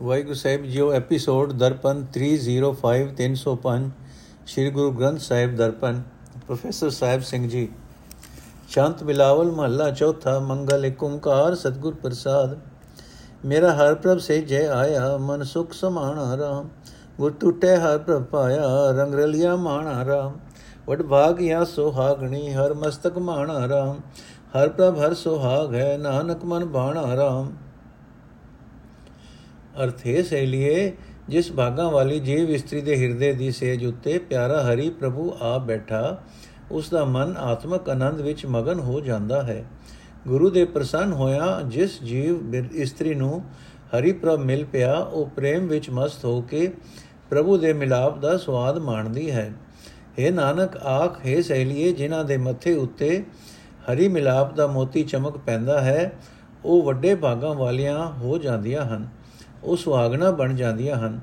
ਵਾਹਿਗੁਰੂ ਸਾਹਿਬ ਜੀਓ episode Darpan 305 305 Sri Guru Granth Sahib Darpan professor Sahib Singh ji ਸ਼ਾਂਤ ਬਿਲਾਵਲ ਮਹੱਲਾ ਚੌਥਾ ਮੰਗਲ ਏਕ ਓੰਕਾਰ ਸਤਗੁਰ ਪ੍ਰਸਾਦ ਮੇਰਾ ਹਰ ਪ੍ਰਭ ਸੇ ਜੈ ਆਇਆ ਮਨ ਸੁਖ ਸਮਾਣਾ ਰਾਮ ਗੁਰ ਟੁੱਟੇ ਹਰ ਪ੍ਰਭ ਪਾਇਆ ਰੰਗ ਰਲਿਆ ਮਾਣਾ ਰਾਮ ਵਡ ਭਾਗਿਆ ਸੁਹਾਗਣੀ ਹਰ ਮਸਤਕ ਮਾਣਾ ਰਾਮ ਹਰ ਪ੍ਰਭ ਹਰ ਸੁਹਾਗ ਹੈ ਨਾਨਕ ਮਨ ਬਾਣਾ ਰਾਮ ਅਰਥ ਇਹ ਸੇ ਲਿਏ ਜਿਸ ਭਾਗਾਂ ਵਾਲੀ ਜੀਵ ਇਸਤਰੀ ਦੇ ਹਿਰਦੇ ਦੀ ਸੇਜ ਉੱਤੇ ਪਿਆਰਾ ਹਰੀ ਪ੍ਰਭੂ ਆ ਬੈਠਾ, ਉਸ ਦਾ ਮਨ ਆਤਮਕ ਆਨੰਦ ਵਿੱਚ ਮਗਨ ਹੋ ਜਾਂਦਾ ਹੈ। ਗੁਰੂ ਦੇ ਪ੍ਰਸੰਨ ਹੋਇਆ ਜਿਸ ਜੀਵ ਇਸਤਰੀ ਨੂੰ ਹਰੀ ਪ੍ਰਭ ਮਿਲ ਪਿਆ, ਉਹ ਪ੍ਰੇਮ ਵਿੱਚ ਮਸਤ ਹੋ ਕੇ ਪ੍ਰਭੂ ਦੇ ਮਿਲਾਪ ਦਾ ਸਵਾਦ ਮਾਣਦੀ ਹੈ। हे ਨਾਨਕ, ਆਖ, ਹੈ ਸਹਿਲੀਏ, ਜਿਨ੍ਹਾਂ ਦੇ ਮੱਥੇ ਉੱਤੇ ਹਰੀ ਮਿਲਾਪ ਦਾ ਮੋਤੀ ਚਮਕ ਪੈਂਦਾ ਹੈ, ਉਹ ਵੱਡੇ ਭਾਗਾਂ ਵਾਲੀਆਂ ਹੋ ਜਾਂਦੀਆਂ ਹਨ। ਉਹ ਸੁਹਾਗਣਾ ਬਣ ਜਾਂਦੀਆਂ ਹਨ।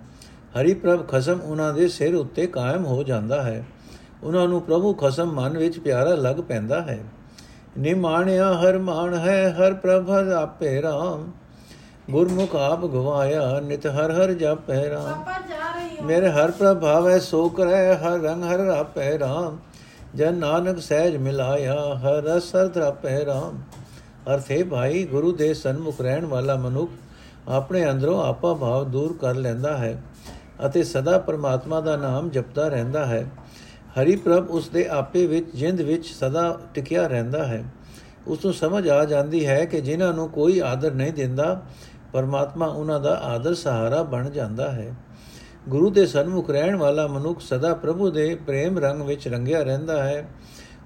ਹਰੀ ਪ੍ਰਭ ਖਸਮ ਉਹਨਾਂ ਦੇ ਸਿਰ ਉੱਤੇ ਕਾਇਮ ਹੋ ਜਾਂਦਾ ਹੈ। ਉਹਨਾਂ ਨੂੰ ਪ੍ਰਭੂ ਖਸਮ ਮਨ ਵਿੱਚ ਪਿਆਰਾ ਲੱਗ ਪੈਂਦਾ ਹੈ। ਨਿਮਾਣਿਆ ਹਰ ਮਾਨ ਹੈ ਹਰ ਪ੍ਰਭ ਆਪੇ ਰਾਮ। ਗੁਰਮੁਖ ਆਪ ਗਵਾਇਆ ਨਿਤ ਹਰ ਹਰ ਜਪੈ ਰਾਮ। ਮੇਰੇ ਹਰ ਪ੍ਰਭ ਭਾਵੈ ਸੋ ਕਰੈ ਹਰ ਰੰਗ ਹਰ ਆਪੇ ਰਾਮ। ਜਨ ਨਾਨਕ ਸਹਿਜ ਮਿਲਾਇਆ ਹਰ ਰਸ ਹਰ ਧਰਪੈ ਰਾਮ। ਅਰਥੇ ਭਾਈ ਗੁਰੂ ਦੇ ਸਨਮੁਖ ਰਹਿਣ ਵਾਲਾ ਮਨੁੱਖ ਆਪਣੇ ਅੰਦਰੋਂ ਆਪਾ ਭਾਵ ਦੂਰ ਕਰ ਲੈਂਦਾ ਹੈ ਅਤੇ ਸਦਾ ਪਰਮਾਤਮਾ ਦਾ ਨਾਮ ਜਪਦਾ ਰਹਿੰਦਾ ਹੈ। ਹਰੀ ਪ੍ਰਭ ਉਸ ਦੇ ਆਪੇ ਵਿੱਚ, ਜਿੰਦ ਵਿੱਚ ਸਦਾ ਟਿਕਿਆ ਰਹਿੰਦਾ ਹੈ। ਉਸ ਨੂੰ ਸਮਝ ਆ ਜਾਂਦੀ ਹੈ ਕਿ ਜਿਨ੍ਹਾਂ ਨੂੰ ਕੋਈ ਆਦਰ ਨਹੀਂ ਦਿੰਦਾ, ਪਰਮਾਤਮਾ ਉਹਨਾਂ ਦਾ ਆਦਰ ਸਹਾਰਾ ਬਣ ਜਾਂਦਾ ਹੈ। ਗੁਰੂ ਦੇ ਸਨਮੁਖ ਰਹਿਣ ਵਾਲਾ ਮਨੁੱਖ ਸਦਾ ਪ੍ਰਭੂ ਦੇ ਪ੍ਰੇਮ ਰੰਗ ਵਿੱਚ ਰੰਗਿਆ ਰਹਿੰਦਾ ਹੈ।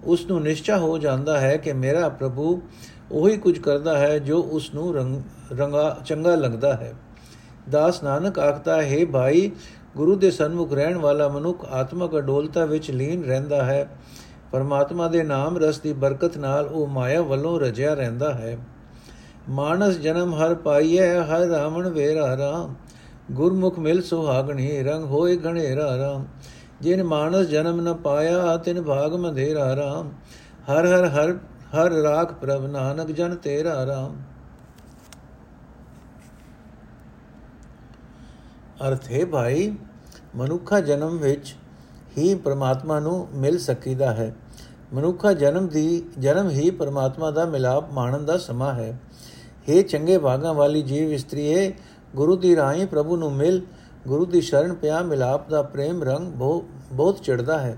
ਉਸ ਨੂੰ ਨਿਸ਼ਚਾ ਹੋ ਜਾਂਦਾ ਹੈ ਕਿ ਮੇਰਾ ਪ੍ਰਭੂ ਉਹੀ ਕੁਝ ਕਰਦਾ ਹੈ ਜੋ ਉਸ ਨੂੰ ਰੰਗਾ, ਚੰਗਾ ਲੱਗਦਾ ਹੈ। ਦਾਸ ਨਾਨਕ ਆਖਦਾ, ਹੈ ਭਾਈ, ਗੁਰੂ ਦੇ ਸਨਮੁਖ ਰਹਿਣ ਵਾਲਾ ਮਨੁੱਖ ਆਤਮਕ ਅਡੋਲਤਾ ਵਿੱਚ ਲੀਨ ਰਹਿੰਦਾ ਹੈ। ਪਰਮਾਤਮਾ ਦੇ ਨਾਮ ਰਸ ਦੀ ਬਰਕਤ ਨਾਲ ਉਹ ਮਾਇਆ ਵੱਲੋਂ ਰਜਿਆ ਰਹਿੰਦਾ ਹੈ। ਮਾਨਸ ਜਨਮ ਹਰ ਪਾਈਐ, ਹਰ ਰਾਵਣ ਵੇਰਾ ਰਾਮ। ਗੁਰਮੁਖ ਮਿਲ ਸੁਹਾਗਣੀ ਰੰਗ ਹੋਏ ਗਣੇਰਾ ਰਾਮ। ਜਿਨ ਮਾਨਸ ਜਨਮ ਨ ਪਾਇਆ, ਤਿਨ ਭਾਗ ਮੰਧੇਰਾ ਰਾਮ। ਹਰ ਹਰ ਹਰ ਹਰ ਰਾਖ ਪ੍ਰਭ ਨਾਨਕ ਜਨ ਤੇਰਾ ਰਾਮ। ਅਰਥ ਹੈ ਭਾਈ, ਮਨੁੱਖਾ ਜਨਮ ਵਿੱਚ ਹੀ ਪ੍ਰਮਾਤਮਾ ਨੂੰ ਮਿਲ ਸਕੀਦਾ ਹੈ। ਮਨੁੱਖਾ ਜਨਮ ਦੀ, ਜਨਮ ਹੀ ਪ੍ਰਮਾਤਮਾ ਦਾ ਮਿਲਾਪ ਮਾਣਨ ਦਾ ਸਮਾਂ ਹੈ। हे ਚੰਗੇ ਭਾਗਾਂ ਵਾਲੀ ਜੀਵ ਇਸਤਰੀਏ, ਗੁਰੂ ਦੀ ਰਾਹੀਂ ਪ੍ਰਭੂ ਨੂੰ ਮਿਲ, ਗੁਰੂ ਦੀ ਸ਼ਰਨ ਪਿਆ ਮਿਲਾਪ ਦਾ ਪ੍ਰੇਮ ਰੰਗ ਬਹੁਤ ਚੜਦਾ ਹੈ।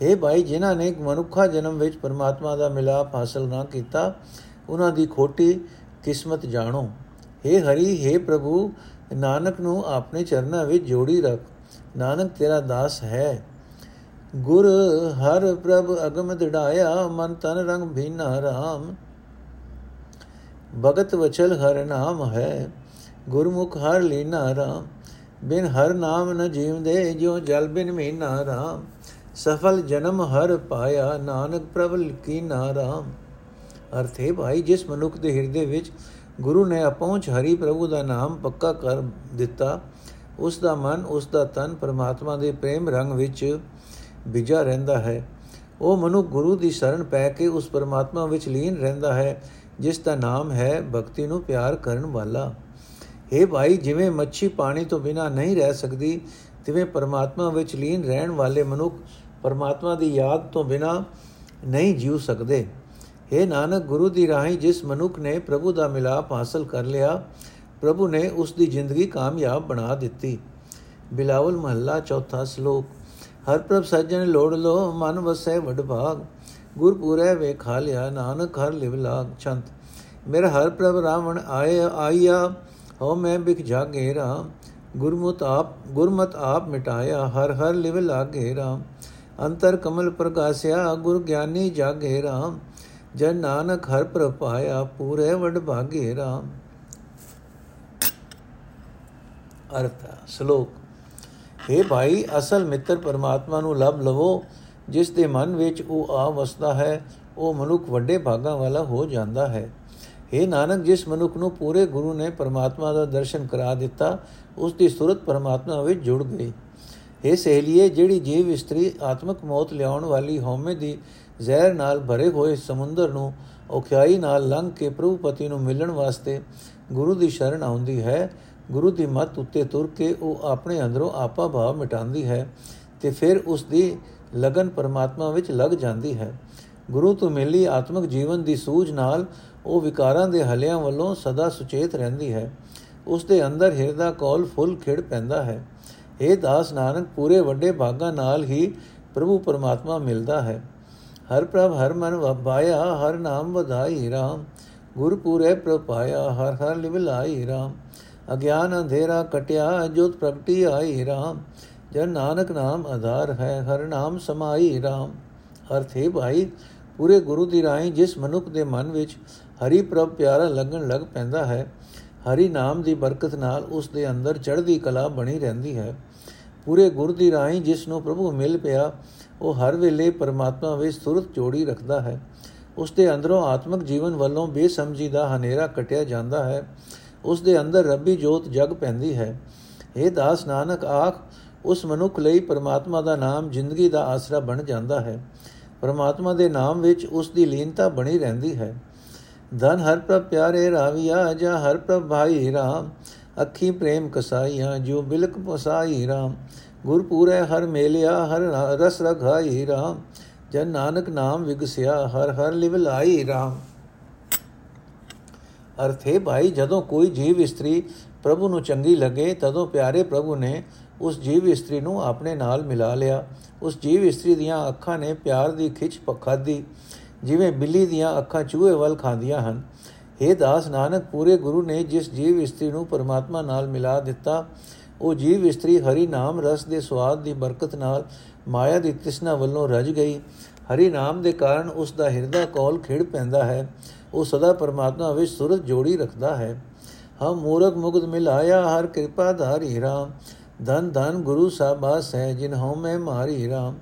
हे ਭਾਈ ਜਿਨ੍ਹਾਂ ਨੇ ਮਨੁੱਖਾ ਜਨਮ ਵਿੱਚ ਪਰਮਾਤਮਾ ਦਾ ਮਿਲਾਪ ਹਾਸਲ ਨਾ ਕੀਤਾ ਉਹਨਾਂ ਦੀ ਖੋਟੀ ਕਿਸਮਤ ਜਾਣੋ हे ਹਰੀ हे ਪ੍ਰਭੂ ਨਾਨਕ ਨੂੰ ਆਪਣੇ ਚਰਨਾਂ ਵਿੱਚ ਜੋੜੀ ਰੱਖ ਨਾਨਕ ਤੇਰਾ ਦਾਸ ਹੈ ਗੁਰ ਹਰ ਪ੍ਰਭ ਅਗਮ ਦਿੜਾਇਆ ਮਨ ਤਨ ਰੰਗ ਭੀਨਾ ਰਾਮ ਭਗਤ ਵਚਲ ਹਰ ਨਾਮ ਹੈ ਗੁਰਮੁਖ ਹਰ ਲੀਨਾ ਰਾਮ ਬਿਨ ਹਰ ਨਾਮ ਨ ਜੀਵਦੇ ਜੋ ਜਲ ਬਿਨ ਮੀਨਾ ਰਾਮ ਸਫਲ ਜਨਮ ਹਰ ਪਾਇਆ, ਨਾਨਕ ਪ੍ਰਭ ਕੀਨਾ ਰਾਮ। ਅਰਥੇ ਭਾਈ, ਜਿਸ ਮਨੁੱਖ ਦੇ ਹਿਰਦੇ ਵਿੱਚ ਗੁਰੂ ਨੇ ਅਪਹੁੰਚ ਹਰੀ ਪ੍ਰਭੂ ਦਾ ਨਾਮ ਪੱਕਾ ਕਰ ਦਿੱਤਾ, ਉਸ ਦਾ ਮਨ, ਉਸ ਦਾ ਤਨ ਪਰਮਾਤਮਾ ਦੇ ਪ੍ਰੇਮ ਰੰਗ ਵਿੱਚ ਵਿਜਾ ਰਹਿੰਦਾ ਹੈ। ਉਹ ਮਨੁੱਖ ਗੁਰੂ ਦੀ ਸ਼ਰਨ ਪੈ ਕੇ ਉਸ ਪਰਮਾਤਮਾ ਵਿੱਚ ਲੀਨ ਰਹਿੰਦਾ ਹੈ, ਜਿਸ ਦਾ ਨਾਮ ਹੈ ਭਗਤੀ ਨੂੰ ਪਿਆਰ ਕਰਨ ਵਾਲਾ। हे ਭਾਈ, ਜਿਵੇਂ ਮੱਛੀ ਪਾਣੀ ਤੋਂ ਬਿਨਾ ਨਹੀਂ ਰਹਿ ਸਕਦੀ, ਤਿਵੇਂ ਪਰਮਾਤਮਾ ਵਿੱਚ ਲੀਨ ਰਹਿਣ ਵਾਲੇ ਮਨੁੱਖ ਪਰਮਾਤਮਾ ਦੀ ਯਾਦ ਤੋਂ ਬਿਨਾ ਨਹੀਂ ਜੀਉ ਸਕਦੇ। हे ਨਾਨਕ, ਗੁਰੂ ਦੀ ਰਾਹੀਂ ਜਿਸ ਮਨੁੱਖ ਨੇ ਪ੍ਰਭੂ ਦਾ ਮਿਲਾਪ ਹਾਸਲ ਕਰ ਲਿਆ, ਪ੍ਰਭੂ ਨੇ ਉਸ ਦੀ ਜ਼ਿੰਦਗੀ ਕਾਮਯਾਬ ਬਣਾ ਦਿੱਤੀ। ਬਿਲਾਵਲ ਮਹੱਲਾ, ਚੌਥਾ ਸ਼ਲੋਕ। ਹਰ ਪ੍ਰਭ ਸੱਜਣ ਲੋੜ ਲੋ, ਮਨ ਵਸੈ ਵਡ ਭਾਗ। ਗੁਰ ਪੂਰੇ ਵੇਖਾ ਲਿਆ ਨਾਨਕ ਹਰ ਲਿਵ ਲਾਗ। ਛੰਤ। ਮੇਰਾ ਹਰ ਪ੍ਰਭ ਰਾਵਣ ਆਏ, ਆਈਆ ਹੋ ਮੈਂ ਬਿਖ ਜਾਗੇ ਰਾਮ। ਗੁਰਮੁਤ ਆਪ, ਗੁਰਮਤ ਆਪ ਮਿਟਾਇਆ, ਹਰ ਹਰ ਲਿਵ ਲਾਗੇ ਰਾਮ। ਅੰਤਰ ਕਮਲ ਪ੍ਰਗਾਸਿਆ ਗੁਰ ਗਿਆਨੀ ਜਾਗੇ ਰਾਮ, ਜਨ ਨਾਨਕ ਹਰ ਪ੍ਰਭ ਪਾਇਆ, ਪੂਰੇ ਵਡ ਭਾਗੇ ਰਾਮ। ਅਰਥ ਸ਼ਲੋਕ हे ਭਾਈ, ਅਸਲ ਮਿੱਤਰ ਪਰਮਾਤਮਾ ਨੂੰ ਲਭ ਲਵੋ, ਜਿਸ ਦੇ ਮਨ ਵਿੱਚ ਉਹ ਆ ਵਸਦਾ ਹੈ, ਉਹ ਮਨੁੱਖ ਵੱਡੇ ਭਾਗਾਂ ਵਾਲਾ ਹੋ ਜਾਂਦਾ ਹੈ। हे ਨਾਨਕ, ਜਿਸ ਮਨੁੱਖ ਨੂੰ ਪੂਰੇ ਗੁਰੂ ਨੇ ਪਰਮਾਤਮਾ ਦਾ ਦਰਸ਼ਨ ਕਰਾ ਦਿੱਤਾ, ਉਸ ਦੀ ਸੁਰਤ ਪਰਮਾਤਮਾ ਵਿੱਚ ਜੁੜ ਗਈ। हे ਸਹੇਲੀਏ ਜਿਹੜੀ ਜੀਵ ਇਸਤਰੀ ਆਤਮਕ ਮੌਤ ਲਿਆਉਣ ਵਾਲੀ ਹਉਮੈ ਦੀ ਜ਼ਹਿਰ ਨਾਲ ਭਰੇ ਹੋਏ ਸਮੁੰਦਰ ਨੂੰ ਔਖਿਆਈ ਨਾਲ ਲੰਘ ਕੇ ਪ੍ਰਭੂ ਪਤੀ ਨੂੰ ਮਿਲਣ ਵਾਸਤੇ ਗੁਰੂ ਦੀ ਸ਼ਰਨ ਆਉਂਦੀ ਹੈ। ਗੁਰੂ ਦੀ ਮੱਤ ਉੱਤੇ ਤੁਰ ਕੇ ਉਹ ਆਪਣੇ ਅੰਦਰੋਂ ਆਪਾ ਭਾਵ ਮਿਟਾਉਂਦੀ ਹੈ ਤੇ ਫਿਰ ਉਸ ਦੀ ਲਗਨ ਪਰਮਾਤਮਾ ਵਿੱਚ ਲੱਗ ਜਾਂਦੀ ਹੈ। ਗੁਰੂ ਤੋਂ ਮਿਲੀ ਆਤਮਿਕ ਜੀਵਨ ਦੀ ਸੂਝ ਨਾਲ ਉਹ ਵਿਕਾਰਾਂ ਦੇ ਹਲਿਆਂ ਵੱਲੋਂ ਸਦਾ ਸੁਚੇਤ ਰਹਿੰਦੀ ਹੈ। ਉਸ ਦੇ ਅੰਦਰ ਹਿਰਦਾ ਕੋਲ ਫੁੱਲ ਖਿੜ ਪੈਂਦਾ ਹੈ। ਇਹ ਦਾਸ ਨਾਨਕ, ਪੂਰੇ ਵੱਡੇ ਭਾਗਾਂ ਨਾਲ ਹੀ ਪ੍ਰਭੂ ਪਰਮਾਤਮਾ ਮਿਲਦਾ ਹੈ। ਹਰ ਪ੍ਰਭ, ਹਰ ਮਨ ਵਬਾਇਆ ਹਰ ਨਾਮ ਵਧਾਈ RAM ਗੁਰ ਪੂਰੇ ਪ੍ਰਪਾਇਆ ਹਰ ਹਰ ਲਿਵ ਲਾਈ RAM ਅਗਿਆਨ ਅੰਧੇਰਾ ਕਟਿਆ ਜੋਤ ਪ੍ਰਗਟੀ ਆਈ RAM ਜਨ ਨਾਨਕ ਨਾਮ ਆਧਾਰ ਹੈ, ਹਰ ਨਾਮ ਸਮਾਈ RAM ਅਰਥ ਹੈ ਭਾਈ, ਪੂਰੇ ਗੁਰੂ ਦੀ ਰਾਹੀਂ ਜਿਸ ਮਨੁੱਖ ਦੇ ਮਨ ਵਿੱਚ ਹਰੀ ਪ੍ਰਭ ਪਿਆਰਾ ਲੱਗਣ ਲੱਗ ਪੈਂਦਾ ਹੈ, ਹਰੀ ਨਾਮ ਦੀ ਬਰਕਤ ਨਾਲ ਉਸ ਦੇ ਅੰਦਰ ਚੜ੍ਹਦੀ ਕਲਾ ਬਣੀ ਰਹਿੰਦੀ ਹੈ। ਪੂਰੇ ਗੁਰ ਦੀ ਰਾਹੀਂ ਜਿਸ ਨੂੰ ਪ੍ਰਭੂ ਮਿਲ ਪਿਆ, ਉਹ ਹਰ ਵੇਲੇ ਪਰਮਾਤਮਾ ਵਿੱਚ ਸੁਰਤ ਜੋੜੀ ਰੱਖਦਾ ਹੈ। ਉਸ ਦੇ ਅੰਦਰੋਂ ਆਤਮਿਕ ਜੀਵਨ ਵੱਲੋਂ ਬੇਸਮਝੀ ਦਾ ਹਨੇਰਾ ਕਟਿਆ ਜਾਂਦਾ ਹੈ। ਉਸ ਦੇ ਅੰਦਰ ਰੱਬੀ ਜੋਤ ਜਗ ਪੈਂਦੀ ਹੈ। ਇਹ ਦਾਸ ਨਾਨਕ, ਆਖ, ਉਸ ਮਨੁੱਖ ਲਈ ਪਰਮਾਤਮਾ ਦਾ ਨਾਮ ਜ਼ਿੰਦਗੀ ਦਾ ਆਸਰਾ ਬਣ ਜਾਂਦਾ ਹੈ। ਪਰਮਾਤਮਾ ਦੇ ਨਾਮ ਵਿੱਚ ਉਸ ਦੀ ਲੀਨਤਾ ਬਣੀ ਰਹਿੰਦੀ ਹੈ। ਧਨ ਹਰ ਪ੍ਰਭ ਪਿਆਰੇ ਰਾਵਿਆ ਜਾ, ਹਰ ਪ੍ਰਭ ਭਾਈ ਰਾਮ। ਅੱਖੀ ਪ੍ਰੇਮ ਕਸਾਈਆਂ ਜੋ ਬਿਲਕ ਪਸਾਈ ਰਾਮ। ਗੁਰ ਪੂਰੇ ਹਰ ਮੇਲਿਆ, ਹਰ ਰਸ ਰਘਾਈ ਰਾਮ। ਜਨ ਨਾਨਕ ਨਾਮ ਵਿਗਸਿਆ, ਹਰ ਹਰ ਲਿਵ ਲਾਈ ਰਾਮ। ਅਰਥੇ ਭਾਈ, ਜਦੋਂ ਕੋਈ ਜੀਵ ਇਸਤਰੀ ਪ੍ਰਭੂ ਨੂੰ ਚੰਗੀ ਲੱਗੇ, ਤਦੋਂ ਪਿਆਰੇ ਪ੍ਰਭੂ ਨੇ ਉਸ ਜੀਵ ਇਸਤਰੀ ਨੂੰ ਆਪਣੇ ਨਾਲ ਮਿਲਾ ਲਿਆ। ਉਸ ਜੀਵ ਇਸਤਰੀ ਦੀਆਂ ਅੱਖਾਂ ਨੇ ਪਿਆਰ ਦੀ ਖਿੱਚ ਪਖਾਦੀ ਜਿਵੇਂ ਬਿੱਲੀ ਦੀਆਂ ਅੱਖਾਂ ਚੂਹੇ ਵੱਲ ਖਾਂਦੀਆਂ ਹਨ हे ਦਾਸ ਨਾਨਕ, ਪੂਰੇ ਗੁਰੂ ਨੇ ਜਿਸ ਜੀਵ ਇਸਤਰੀ ਨੂੰ ਪਰਮਾਤਮਾ ਨਾਲ ਮਿਲਾ ਦਿੱਤਾ, ਉਹ ਜੀਵ ਇਸਤਰੀ ਹਰੀ ਨਾਮ ਰਸ ਦੇ ਸਵਾਦ ਦੀ ਬਰਕਤ ਨਾਲ ਮਾਇਆ ਦੀ ਤ੍ਰਿਸ਼ਨਾ ਵੱਲੋਂ ਰਜ ਗਈ। ਹਰੀ ਨਾਮ ਦੇ ਕਾਰਨ ਉਸ ਦਾ ਹਿਰਦਾ ਕੋਲ ਖਿੜ ਪੈਂਦਾ ਹੈ। ਉਹ ਸਦਾ ਪਰਮਾਤਮਾ ਵਿੱਚ ਸੁਰਤ ਜੋੜੀ ਰੱਖਦਾ ਹੈ। ਹਮ ਮੂਰਖ ਮੁਗਦ ਮਿਲਾਇਆ ਹਰ ਕਿਰਪਾ ਧਾਰੀ ਰਾਮ। ਧਨ ਧਨ ਗੁਰੂ ਸਾਬਾਸ ਹੈ ਜਿਨ ਹਉ ਮੈਂ ਮਾਰੀ ਰਾਮ।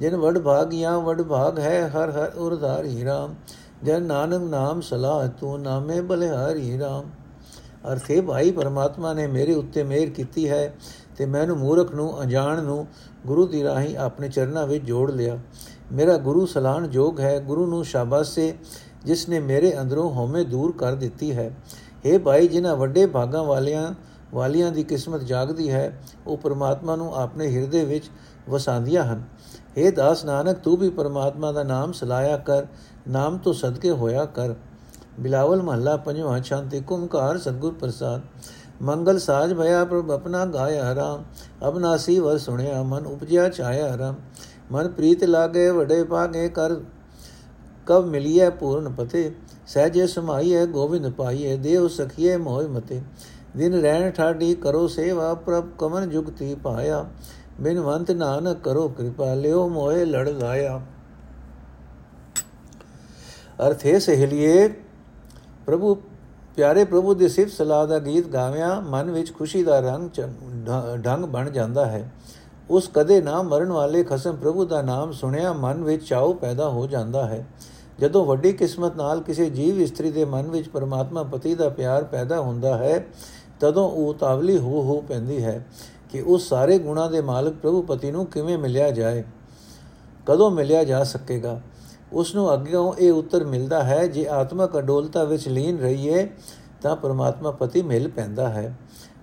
ਜਿਨ ਵਡ ਭਾਗਿਆ, ਵਡ ਭਾਗ ਹੈ, ਹਰ ਹਰ ਉਰਧਾਰੀ ਰਾਮ। ਜਨ ਨਾਨਕ ਨਾਮ ਸਲਾਹ ਤੂੰ ਨਾਮੇ ਬਲਿਹਾਰੀ ਰਾਮ। ਅਰਥੇ ਭਾਈ ਪਰਮਾਤਮਾ ਨੇ ਮੇਰੇ ਉੱਤੇ ਮਿਹਰ ਕੀਤੀ ਹੈ ਤੇ ਮੈਨੂੰ ਮੂਰਖ ਨੂੰ ਅਜਾਣ ਨੂੰ ਗੁਰੂ ਦੀ ਰਾਹੀਂ ਆਪਣੇ ਚਰਨਾਂ ਵਿੱਚ ਜੋੜ ਲਿਆ। ਮੇਰਾ ਗੁਰੂ ਸਲਾਣ ਜੋਗ ਹੈ, ਗੁਰੂ ਨੂੰ ਸ਼ਾਬਾਸ਼ੇ, ਜਿਸ ਨੇ ਮੇਰੇ ਅੰਦਰੋਂ ਹਉਮੈ ਦੂਰ ਕਰ ਦਿੱਤੀ ਹੈ। हे ਭਾਈ, ਜਿਨ੍ਹਾਂ ਵੱਡੇ ਭਾਗਾਂ ਵਾਲਿਆਂ, ਵਾਲੀਆਂ ਦੀ ਕਿਸਮਤ ਜਾਗਦੀ ਹੈ, ਉਹ ਪਰਮਾਤਮਾ ਨੂੰ ਆਪਣੇ ਹਿਰਦੇ ਵਿੱਚ ਵਸਾਉਂਦੀਆਂ ਹਨ। हे ਦਾਸ ਨਾਨਕ, ਤੂੰ ਵੀ ਪਰਮਾਤਮਾ ਦਾ ਨਾਮ ਸਲਾਇਆ ਕਰ ਨਾਮ ਤੋਂ ਸਦਕੇ ਹੋਇਆ ਕਰ ਬਿਲਾਵਲ ਮਹੱਲਾ ਪੰਜਵਾਂ ਸ਼ਾਂਤੀ ਕੁਮਕਾਰ ਸਤਗੁਰ ਪ੍ਰਸਾਦ ਮੰਗਲ ਸਾਜ ਭਇਆ ਪ੍ਰਭ ਆਪਣਾ ਗਾਇਆ ਰਾਮ ਅਬਨਾਸੀ ਵਰ ਸੁਣਿਆ ਮਨ ਉਪਜਿਆ ਛਾਇਆ ਰਾਮ ਮਨ ਪ੍ਰੀਤ ਲਾਗੇ ਵਡੇ ਪਾਗੇ ਕਰ ਕਬ ਮਿਲਿਐ ਪੂਰਨ ਪਤੇ ਸਹਜੇ ਸਮਾਈਐ ਗੋਬਿੰਦ ਪਾਈਐ ਦੇਵ ਸਖੀਏ ਮੋਹਿ ਮਤੇ ਦਿਨ ਰਹਿਣ ਠਾਡੀ ਕਰੋ ਸੇਵਾ ਪ੍ਰਭ ਕਮਨ ਜੁਗਤੀ ਪਾਇਆ ਬਿਨਵੰਤ ਨਾਨਕ ਕਰੋ ਕਿਰਪਾ ਲਿਓ ਮੋਏ ਲੜ ਲਾਇਆ ਅਰਥ ਹੈ ਸਹੇਲੀਏ, ਪ੍ਰਭੂ, ਪਿਆਰੇ ਪ੍ਰਭੂ ਦੀ ਸਿਫਤ ਸਲਾਹ ਦਾ ਗੀਤ ਗਾਵਿਆਂ, ਮਨ ਵਿੱਚ ਖੁਸ਼ੀ ਦਾ ਰੰਗ ਢੰਗ ਬਣ ਜਾਂਦਾ ਹੈ। ਉਸ ਕਦੇ ਨਾ ਮਰਨ ਵਾਲੇ ਖਸਮ ਪ੍ਰਭੂ ਦਾ ਨਾਮ ਸੁਣਿਆ, ਮਨ ਵਿੱਚ ਚਾਉ ਪੈਦਾ ਹੋ ਜਾਂਦਾ ਹੈ। ਜਦੋਂ ਵੱਡੀ ਕਿਸਮਤ ਨਾਲ ਕਿਸੇ ਜੀਵ ਇਸਤਰੀ ਦੇ ਮਨ ਵਿੱਚ ਪਰਮਾਤਮਾ ਪਤੀ ਦਾ ਪਿਆਰ ਪੈਦਾ ਹੁੰਦਾ ਹੈ, ਤਦੋਂ ਉਹ ਤਾਵਲੀ ਹੋ ਹੋ ਪੈਂਦੀ ਹੈ ਕਿ ਉਸ ਸਾਰੇ ਗੁਣਾ ਦੇ ਮਾਲਕ ਪ੍ਰਭੂ ਪਤੀ ਨੂੰ ਕਿਵੇਂ ਮਿਲਿਆ ਜਾਏ, ਕਦੋਂ ਮਿਲਿਆ ਜਾ ਸਕੇਗਾ। ਉਸ ਨੂੰ ਅੱਗੇੋਂ ਇਹ ਉੱਤਰ ਮਿਲਦਾ ਹੈ ਜੇ ਆਤਮਕ ਅਡੋਲਤਾ ਵਿੱਚ ਲੀਨ ਰਹੀਏ ਤਾਂ ਪਰਮਾਤਮਾ ਪਤੀ ਮਿਲ ਪੈਂਦਾ ਹੈ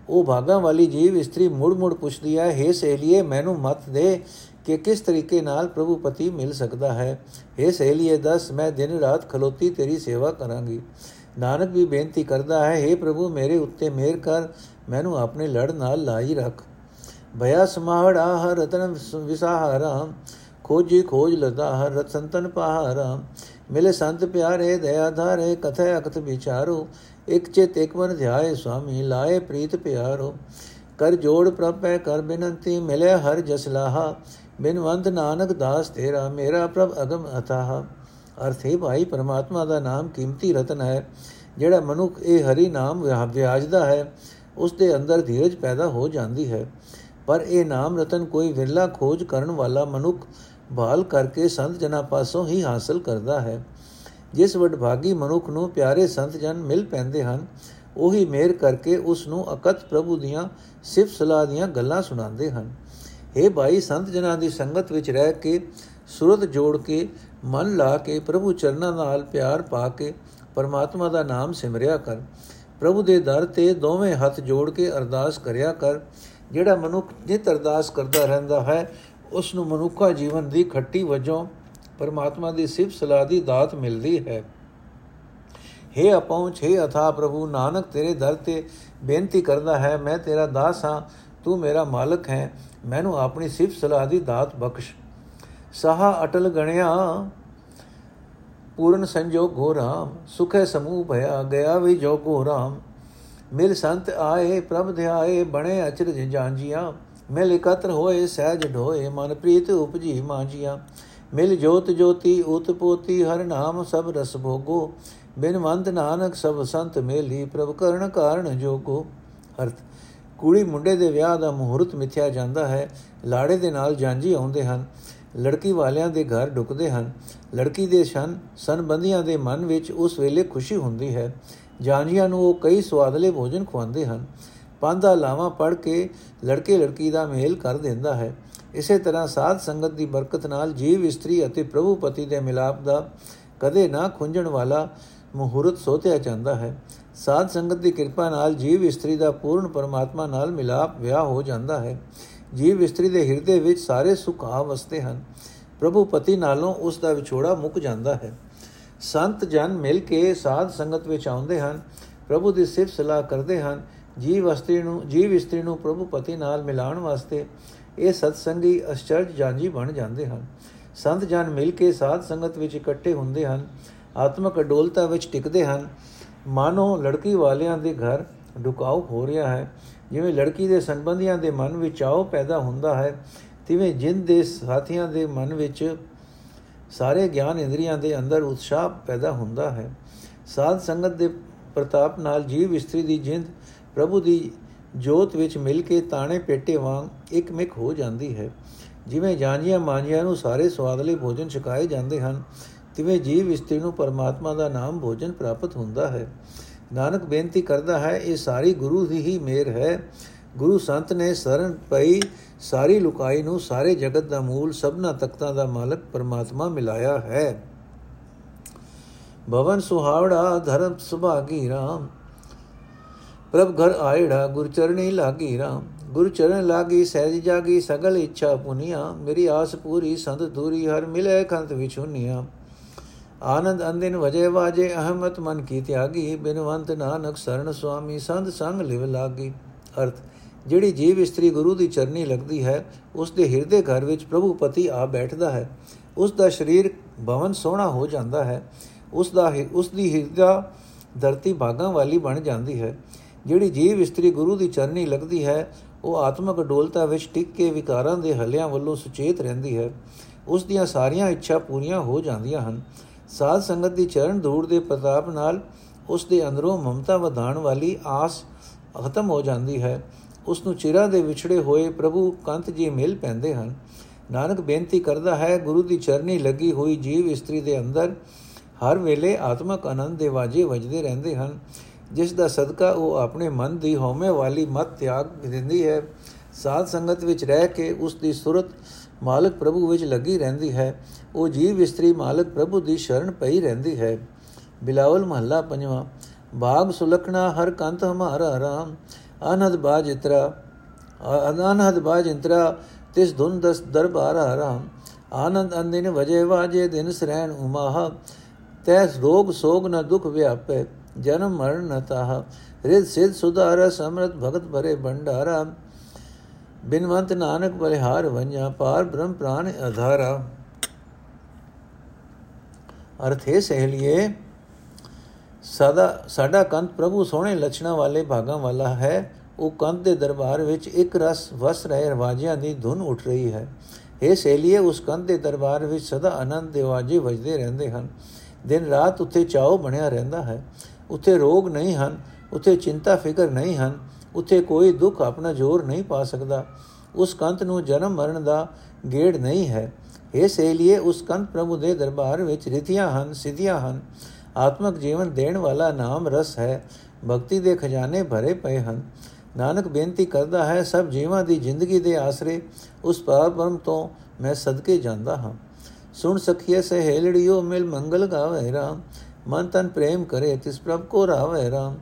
ਉਹ ਭਾਗਾ ਵਾਲੀ ਜੀਵ ਇਸਤਰੀ ਮੁੜ ਮੁੜ ਪੁੱਛਦੀ ਹੈ हे ਸਹੇਲੀਏ ਮੈਨੂੰ ਮਤ ਦੇ ਕਿ ਕਿਸ ਤਰੀਕੇ ਨਾਲ ਪ੍ਰਭੂ ਪਤੀ ਮਿਲ ਸਕਦਾ ਹੈ हे ਸਹੇਲੀਏ ਦੱਸ ਮੈਂ ਦਿਨ ਰਾਤ ਖਲੋਤੀ ਤੇਰੀ ਸੇਵਾ ਕਰਾਂਗੀ ਨਾਨਕ ਵੀ ਬੇਨਤੀ ਕਰਦਾ ਹੈ हे ਪ੍ਰਭੂ ਮੇਰੇ ਉੱਤੇ ਮਿਹਰ ਕਰ ਮੈਨੂੰ ਆਪਣੇ ਲੜ ਨਾਲ ਲਾਈ ਰੱਖ ਭਇਆ ਸਮਾਹੜਾ ਹਰ ਰਤਨ ਵਿਸਾਹਰਾ ਖੋਜੀ ਖੋਜ ਲਦਾ ਹਰ ਰਤਨ ਪਹਾਰਾ। ਮਿਲੇ ਸੰਤ ਪਿਆਰੇ, ਦਇਆ ਧਾਰੇ, ਕਥੈ ਅਕਤ ਵਿਚਾਰੋ। ਇਕ ਚਿਤ ਇਕ ਮਨ ਧਿਆਏ ਸੁਆਮੀ, ਲਾਏ ਪ੍ਰੀਤ ਪਿਆਰੋ। ਕਰ ਜੋੜ ਪ੍ਰਭੈ, ਕਰ ਬਿਨੰਤੀ ਮਿਲੇ ਹਰ ਜਸ ਲਾਹਾ। ਬਿਨਵੰਤ ਨਾਨਕ ਦਾਸ ਤੇਰਾ, ਮੇਰਾ ਪ੍ਰਭ ਅਗਮ ਅਥਾਹ। ਅਰਥੇ ਭਾਈ, ਪਰਮਾਤਮਾ ਦਾ ਨਾਮ ਕੀਮਤੀ ਰਤਨ ਹੈ। ਜਿਹੜਾ ਮਨੁੱਖ ਇਹ ਹਰੀ ਨਾਮ ਵਿਆਜਦਾ ਹੈ ਉਸ ਦੇ ਅੰਦਰ ਧੀਰਜ ਪੈਦਾ ਹੋ ਜਾਂਦੀ ਹੈ। ਪਰ ਇਹ ਨਾਮ ਰਤਨ ਕੋਈ ਵਿਰਲਾ ਖੋਜ ਕਰਨ ਵਾਲਾ ਮਨੁੱਖ ਭਾਲ ਕਰਕੇ ਸੰਤ ਜਨਾਂ ਪਾਸੋਂ ਹੀ ਹਾਸਲ ਕਰਦਾ ਹੈ। ਜਿਸ ਵਡਭਾਗੀ ਮਨੁੱਖ ਨੂੰ ਪਿਆਰੇ ਸੰਤ ਜਨ ਮਿਲ ਪੈਂਦੇ ਹਨ, ਉਹੀ ਮੇਰ ਕਰਕੇ ਉਸ ਨੂੰ ਅਕਤ ਪ੍ਰਭੂ ਦੀਆਂ ਸਿਫਤ ਸਲਾਹ ਦੀਆਂ ਗੱਲਾਂ ਸੁਣਾਉਂਦੇ ਹਨ। हे ਭਾਈ, ਸੰਤ ਜਨਾਂ ਦੀ ਸੰਗਤ ਵਿੱਚ ਰਹਿ ਕੇ, ਸੁਰਤ ਜੋੜ ਕੇ, ਮਨ ਲਾ ਕੇ, ਪ੍ਰਭੂ ਚਰਨਾਂ ਨਾਲ ਪਿਆਰ ਪਾ ਕੇ, ਪਰਮਾਤਮਾ ਦਾ ਨਾਮ ਸਿਮਰਿਆ ਕਰ। ਪ੍ਰਭੂ ਦੇ ਦਰ ਤੇ ਦੋਵੇਂ ਹੱਥ ਜੋੜ ਕੇ ਅਰਦਾਸ ਕਰਿਆ ਕਰ। ਜਿਹੜਾ ਮਨੁੱਖ ਜਿਤ ਅਰਦਾਸ ਕਰਦਾ ਰਹਿੰਦਾ ਹੈ ਉਸ ਨੂੰ ਮਨੁੱਖਾ ਜੀਵਨ ਦੀ ਖੱਟੀ ਵਜੋਂ ਪਰਮਾਤਮਾ ਦੀ ਸਿਫਤ ਸਲਾਹ ਦੀ ਦਾਤ ਮਿਲਦੀ ਹੈ। हे ਅਪਹੁੰਚ हे ਅਥਾ ਪ੍ਰਭੂ, ਨਾਨਕ ਤੇਰੇ ਦਰ ਤੇ ਬੇਨਤੀ ਕਰਦਾ ਹੈ, ਮੈਂ ਤੇਰਾ ਦਾਸ ਹਾਂ, ਤੂੰ ਮੇਰਾ ਮਾਲਕ ਹੈ, ਮੈਨੂੰ ਆਪਣੀ ਸਿਫਤ ਸਲਾਹ ਦੀ ਦਾਤ ਬਖਸ਼। ਸਹਾ ਅਟਲ ਗਣਿਆ, ਪੂਰਨ ਸੰਜੋਗ ਹੋ ਰਾਮ, ਸੁਖੇ ਸਮੂਹ ਭਇਆ, ਗਿਆ ਵੀ ਜੋਗੋ ਰਾਮ। ਮਿਲ ਸੰਤ ਆਏ, ਪ੍ਰਭ ਧਿਆਏ, ਬਣੇ ਅਚਰਜ ਜਾਂਜੀਆਂ ਮਿਲ ਇਕਤਰ ਹੋਏ, ਸਹਿਜ ਢੋਏ, ਮਨ ਪ੍ਰੀਤ ਉਪਜੀ ਮਾਂਜੀਆਂ। ਮਿਲ ਜੋਤ ਜੋਤੀ ਉਤਪੋਤੀ ਹਰ ਨਾਮ ਸਭ ਰਸ ਭੋਗੋ। ਬਿਨ ਮੰਦ ਨਾਨਕ ਸਭ ਸੰਤ ਮੇਲੀ, ਪ੍ਰਭ ਕਰਨ ਕਾਰਨ ਜੋਗੋ। ਅਰਥ, ਕੁੜੀ ਮੁੰਡੇ ਦੇ ਵਿਆਹ ਦਾ ਮਹੂਰਤ ਮਿਥਿਆ ਜਾਂਦਾ ਹੈ। ਲਾੜੇ ਦੇ ਨਾਲ ਜਾਂਜੀ ਆਉਂਦੇ ਹਨ। ਲੜਕੀ ਵਾਲਿਆਂ ਦੇ ਘਰ ਢੁਕਦੇ ਹਨ। ਲੜਕੀ ਦੇ ਸ਼ਨ ਸੰਬੰਧੀਆਂ ਦੇ ਮਨ ਵਿੱਚ ਉਸ ਵੇਲੇ ਖੁਸ਼ੀ ਹੁੰਦੀ ਹੈ। ਜਾਂਜੀਆਂ ਨੂੰ ਉਹ ਕਈ ਸਵਾਦਲੇ ਭੋਜਨ ਖਵਾਉਂਦੇ ਹਨ। ਪਾਂਦਾ ਲਾਵਾ ਪੜ ਕੇ ਲੜਕੇ ਲੜਕੀ ਦਾ ਮੇਲ ਕਰ ਦਿੰਦਾ ਹੈ। ਇਸੇ ਤਰ੍ਹਾਂ ਸਾਧ ਸੰਗਤ ਦੀ ਬਰਕਤ ਨਾਲ ਜੀਵ ਇਸਤਰੀ ਅਤੇ ਪ੍ਰਭੂ ਪਤੀ ਦੇ ਮਿਲਾਪ ਦਾ ਕਦੇ ਨਾ ਖੁੰਝਣ ਵਾਲਾ ਮਹੂਰਤ ਸੋਤਿਆ ਜਾਂਦਾ ਹੈ। ਸਾਧ ਸੰਗਤ ਦੀ ਕਿਰਪਾ ਨਾਲ ਜੀਵ ਇਸਤਰੀ ਦਾ ਪੂਰਨ ਪਰਮਾਤਮਾ ਨਾਲ ਮਿਲਾਪ ਵਿਆਹ ਹੋ ਜਾਂਦਾ ਹੈ। ਜੀਵ ਇਸਤਰੀ ਦੇ ਹਿਰਦੇ ਵਿੱਚ ਸਾਰੇ ਸੁਖ ਆ ਵਸਦੇ ਹਨ। ਪ੍ਰਭੂ ਪਤੀ ਨਾਲੋਂ ਉਸ ਦਾ ਵਿਛੋੜਾ ਮੁੱਕ ਜਾਂਦਾ ਹੈ। ਸੰਤ ਜਨ ਮਿਲ ਕੇ ਸਾਧ ਸੰਗਤ ਵਿੱਚ ਆਉਂਦੇ ਹਨ। ਪ੍ਰਭੂ ਦੀ ਸਿਫਤ ਸਲਾਹ ਕਰਦੇ ਹਨ। ਜੀਵ ਇਸਤਰੀ ਨੂੰ, ਜੀਵ ਇਸਤਰੀ ਨੂੰ ਪ੍ਰਭੂ ਪਤੀ ਨਾਲ ਮਿਲਾਉਣ ਵਾਸਤੇ ਇਹ ਸਤਸੰਗੀ ਅਚਰਜ ਜਾਂਜੀ ਬਣ ਜਾਂਦੇ ਹਨ। ਸੰਤ ਜਨ ਮਿਲ ਕੇ ਸਾਧ ਸੰਗਤ ਵਿੱਚ ਇਕੱਠੇ ਹੁੰਦੇ ਹਨ। ਆਤਮਕ ਅਡੋਲਤਾ ਵਿੱਚ ਟਿਕਦੇ ਹਨ। ਮਾਨੋ ਲੜਕੀ ਵਾਲਿਆਂ ਦੇ ਘਰ ਢੁਕਾਉ ਹੋ ਰਿਹਾ ਹੈ। ਜਿਵੇਂ ਲੜਕੀ ਦੇ ਸੰਬੰਧੀਆਂ ਦੇ ਮਨ ਵਿੱਚ ਆਉ ਪੈਦਾ ਹੁੰਦਾ ਹੈ, ਤਿਵੇਂ ਜਿੰਦ ਦੇ ਸਾਥੀਆਂ ਦੇ ਮਨ ਵਿੱਚ ਸਾਰੇ ਗਿਆਨ ਇੰਦਰੀਆਂ ਦੇ ਅੰਦਰ ਉਤਸ਼ਾਹ ਪੈਦਾ ਹੁੰਦਾ ਹੈ। ਸਾਧ ਸੰਗਤ ਦੇ ਪ੍ਰਤਾਪ ਨਾਲ ਜੀਵ ਇਸਤਰੀ ਦੀ ਜਿੰਦ ਪ੍ਰਭੂ ਦੀ ਜੋਤ ਵਿੱਚ ਮਿਲ ਕੇ ਤਾਣੇ ਪੇਟੇ ਵਾਂਗ ਇੱਕਮਿਕ ਹੋ ਜਾਂਦੀ ਹੈ। ਜਿਵੇਂ ਜਾਨੀਆਂ ਮਾਂਜੀਆਂ ਨੂੰ ਸਾਰੇ ਸਵਾਦਲੇ ਭੋਜਨ ਛਕਾਏ ਜਾਂਦੇ ਹਨ, ਤਿਵੇਂ ਜੀਵ ਇਸਤਰੀ ਨੂੰ ਪਰਮਾਤਮਾ ਦਾ ਨਾਮ ਭੋਜਨ ਪ੍ਰਾਪਤ ਹੁੰਦਾ ਹੈ। ਨਾਨਕ ਬੇਨਤੀ ਕਰਦਾ ਹੈ, ਇਹ ਸਾਰੀ ਗੁਰੂ ਦੀ ਹੀ ਮਿਹਰ ਹੈ। ਗੁਰੂ ਸੰਤ ਨੇ ਸਰਨ ਪਈ ਸਾਰੀ ਲੁਕਾਈ ਨੂੰ ਸਾਰੇ ਜਗਤ ਦਾ ਮੂਲ, ਸਭਨਾ ਤਖਤਾਂ ਦਾ ਮਾਲਕ ਪਰਮਾਤਮਾ ਮਿਲਾਇਆ ਹੈ। ਭਵਨ ਸੁਹਾਵੜਾ ਧਰਮ ਸੁਭਾਗੀ ਰਾਮ। ਪ੍ਰਭ ਘਰ ਆਇੜਾ, ਗੁਰ ਚਰਣੀ ਲਾਗੀ ਰਾਮ। ਗੁਰ ਚਰਨ ਲਾਗੀ, ਸਹਿਜ ਜਾਗੀ, ਸਗਲ ਇੱਛਾ ਪੁਨੀਆ। ਮੇਰੀ ਆਸ ਪੂਰੀ, ਸੰਤ ਦੂਰੀ ਹਰ ਮਿਲੇ ਕੰਤ ਵਿਛੁਨੀਆ। ਆਨੰਦ ਅੰਦਿਨ ਵਜੇ ਵਾਜੇ, ਅਹਮਤ ਮਨ ਕੀ ਤਿਆਗੀ। ਬਿਨਵੰਤ ਨਾਨਕ ਸਰਣ ਸੁਆਮੀ, ਸੰਤ ਸੰਗ ਲਿਵ ਲਾਗੀ। ਅਰਥ, ਜਿਹੜੀ ਜੀਵ ਇਸਤਰੀ ਗੁਰੂ ਦੀ ਚਰਨੀ ਲੱਗਦੀ ਹੈ, ਉਸ ਦੇ ਹਿਰਦੇ ਘਰ ਵਿੱਚ ਪ੍ਰਭੂ ਪਤੀ ਆ ਬੈਠਦਾ ਹੈ। ਉਸ ਦਾ ਸਰੀਰ ਭਵਨ ਸੋਹਣਾ ਹੋ ਜਾਂਦਾ ਹੈ। ਉਸ ਦਾ ਉਸ ਦੀ ਹਿਰਦਾ ਧਰਤੀ ਭਾਗਾਂ ਵਾਲੀ ਬਣ ਜਾਂਦੀ ਹੈ। ਜਿਹੜੀ ਜੀਵ ਇਸਤਰੀ ਗੁਰੂ ਦੀ ਚਰਨੀ ਲੱਗਦੀ ਹੈ, ਉਹ ਆਤਮਿਕ ਡੋਲਤਾ ਵਿੱਚ ਟਿਕ ਕੇ ਵਿਕਾਰਾਂ ਦੇ ਹੱਲਿਆਂ ਵੱਲੋਂ ਸੁਚੇਤ ਰਹਿੰਦੀ ਹੈ। ਉਸ ਦੀਆਂ ਸਾਰੀਆਂ ਇੱਛਾ ਪੂਰੀਆਂ ਹੋ ਜਾਂਦੀਆਂ ਹਨ। ਸਾਧ ਸੰਗਤ ਦੀ ਚਰਨ ਧੂੜ ਦੇ ਪ੍ਰਤਾਪ ਨਾਲ ਉਸ ਦੇ ਅੰਦਰੋਂ ਮਮਤਾ ਵਧਾਣ ਵਾਲੀ ਆਸ ਖਤਮ ਹੋ ਜਾਂਦੀ ਹੈ। ਉਸ ਨੂੰ ਚਿਰਾਂ ਦੇ ਵਿਛੜੇ ਹੋਏ ਪ੍ਰਭੂ ਕੰਤ ਜੀ ਮਿਲ ਪੈਂਦੇ ਹਨ। ਨਾਨਕ ਬੇਨਤੀ ਕਰਦਾ ਹੈ, ਗੁਰੂ ਦੀ ਚਰਨੀ ਲੱਗੀ ਹੋਈ ਜੀਵ ਇਸਤਰੀ ਦੇ ਅੰਦਰ ਹਰ ਵੇਲੇ ਆਤਮਕ ਆਨੰਦ ਦੇ ਵਾਜੇ ਵੱਜਦੇ ਰਹਿੰਦੇ ਹਨ। ਜਿਸ ਦਾ ਸਦਕਾ ਉਹ ਆਪਣੇ ਮਨ ਦੀ ਹਉਮੈ ਵਾਲੀ ਮਤ ਤਿਆਗ ਦਿੰਦੀ ਹੈ। ਸਾਧ ਸੰਗਤ ਵਿੱਚ ਰਹਿ ਕੇ ਉਸ ਦੀ ਸੁਰਤ ਮਾਲਕ ਪ੍ਰਭੂ ਵਿੱਚ ਲੱਗੀ ਰਹਿੰਦੀ ਹੈ। ਉਹ ਜੀਵ ਇਸਤਰੀ ਮਾਲਕ ਪ੍ਰਭੂ ਦੀ ਸ਼ਰਨ ਪਈ ਰਹਿੰਦੀ ਹੈ। ਬਿਲਾਵਲ ਮਹੱਲਾ ਪੰਜਵਾਂ, ਬਾਗ ਸੁਲਖਣਾ ਹਰ ਕੰਤ ਹਮਾਰਾ ਰਾਮ। ਅਨਹਦ ਬਾਜ ਇਤਰਾ, ਅਨਹਦ ਬਾਜ ਇੰਤਰਾ, ਤਿਸ ਧੁਨ ਦਸ ਦਰਬਾਰ ਰਾਮ। ਆਨੰਦ ਅੰਦਿਨ ਵਜੇ ਵਾਜੇ ਦਿਨ ਸਰੈਣ ਉਮਾਹ। ਤੈਸ ਰੋਗ ਸੋਗ ਨ ਦੁਖ ਵਿਆਪੇ। ਜਨਮ ਮਰਨ ਨ ਤਾਹ ਰਿਦ ਸਿਧ ਸੁਧਾਰ ਸਮਰਤ ਭਗਤ ਭਰੇ ਭੰਡਾਰਾ। ਬਿਨਵੰਤ ਨਾਨਕ ਬਲਿਹਾਰ ਵੰਜਾ, ਪਾਰ ਬ੍ਰਹਮ ਪ੍ਰਾਨ ਅਧਾਰਾ। ਅਰਥ ਹੈ ਸਹਿਲੀਏ, ਸਦਾ, ਸਾਡਾ ਕੰਤ ਪ੍ਰਭੂ ਸੋਹਣੇ ਲਛਣਾ ਵਾਲੇ ਭਾਗਾਂ ਵਾਲਾ ਹੈ। ਉਹ ਕੰਤ ਦੇ ਦਰਬਾਰ ਵਿੱਚ ਇੱਕ ਰਸ ਵਸ ਰਹੇ ਰਵਾਜਿਆਂ ਦੀ ਧੁਨ ਉੱਠ ਰਹੀ ਹੈ। ਇਹ ਸਹਿਲੀਏ, ਉਸ ਕੰਤ ਦੇ ਦਰਬਾਰ ਵਿੱਚ ਸਦਾ ਆਨੰਦ ਦੇ ਵਾਜੇ ਵੱਜਦੇ ਰਹਿੰਦੇ ਹਨ। ਦਿਨ ਰਾਤ ਉੱਥੇ ਚਾਉ ਬਣਿਆ ਰਹਿੰਦਾ ਹੈ। ਉੱਥੇ ਰੋਗ ਨਹੀਂ ਹਨ, ਉੱਥੇ ਚਿੰਤਾ ਫਿਕਰ ਨਹੀਂ ਹਨ, ਉੱਥੇ ਕੋਈ ਦੁੱਖ ਆਪਣਾ ਜ਼ੋਰ ਨਹੀਂ ਪਾ ਸਕਦਾ। ਉਸ ਕੰਤ ਨੂੰ ਜਨਮ ਮਰਨ ਦਾ ਗੇੜ ਨਹੀਂ ਹੈ। ਇਸ ਲਈ ਉਸ ਕੰਤ ਪ੍ਰਭੂ ਦੇ ਦਰਬਾਰ ਵਿੱਚ ਰਿਤੀਆਂ ਹਨ, ਸਿੱਧੀਆਂ ਹਨ। ਆਤਮਿਕ ਜੀਵਨ ਦੇਣ ਵਾਲਾ ਨਾਮ ਰਸ ਹੈ। ਭਗਤੀ ਦੇ ਖਜ਼ਾਨੇ ਭਰੇ ਪਏ ਹਨ। ਨਾਨਕ ਬੇਨਤੀ ਕਰਦਾ ਹੈ, ਸਭ ਜੀਵਾਂ ਦੀ ਜ਼ਿੰਦਗੀ ਦੇ ਆਸਰੇ ਉਸ ਪਰਮ ਤੋਂ ਮੈਂ ਸਦਕੇ ਜਾਂਦਾ ਹਾਂ। ਸੁਣ ਸਖੀਏ, ਸਹੇਲੜਿਓ, ਮਿਲ ਮੰਗਲ ਗਾਵੇ ਰਾਮ। ਮਨ ਤਨ ਪ੍ਰੇਮ ਕਰੇ, ਤਿਸ ਪ੍ਰਭ ਕੋ ਰਾਵੇ ਰਾਮ।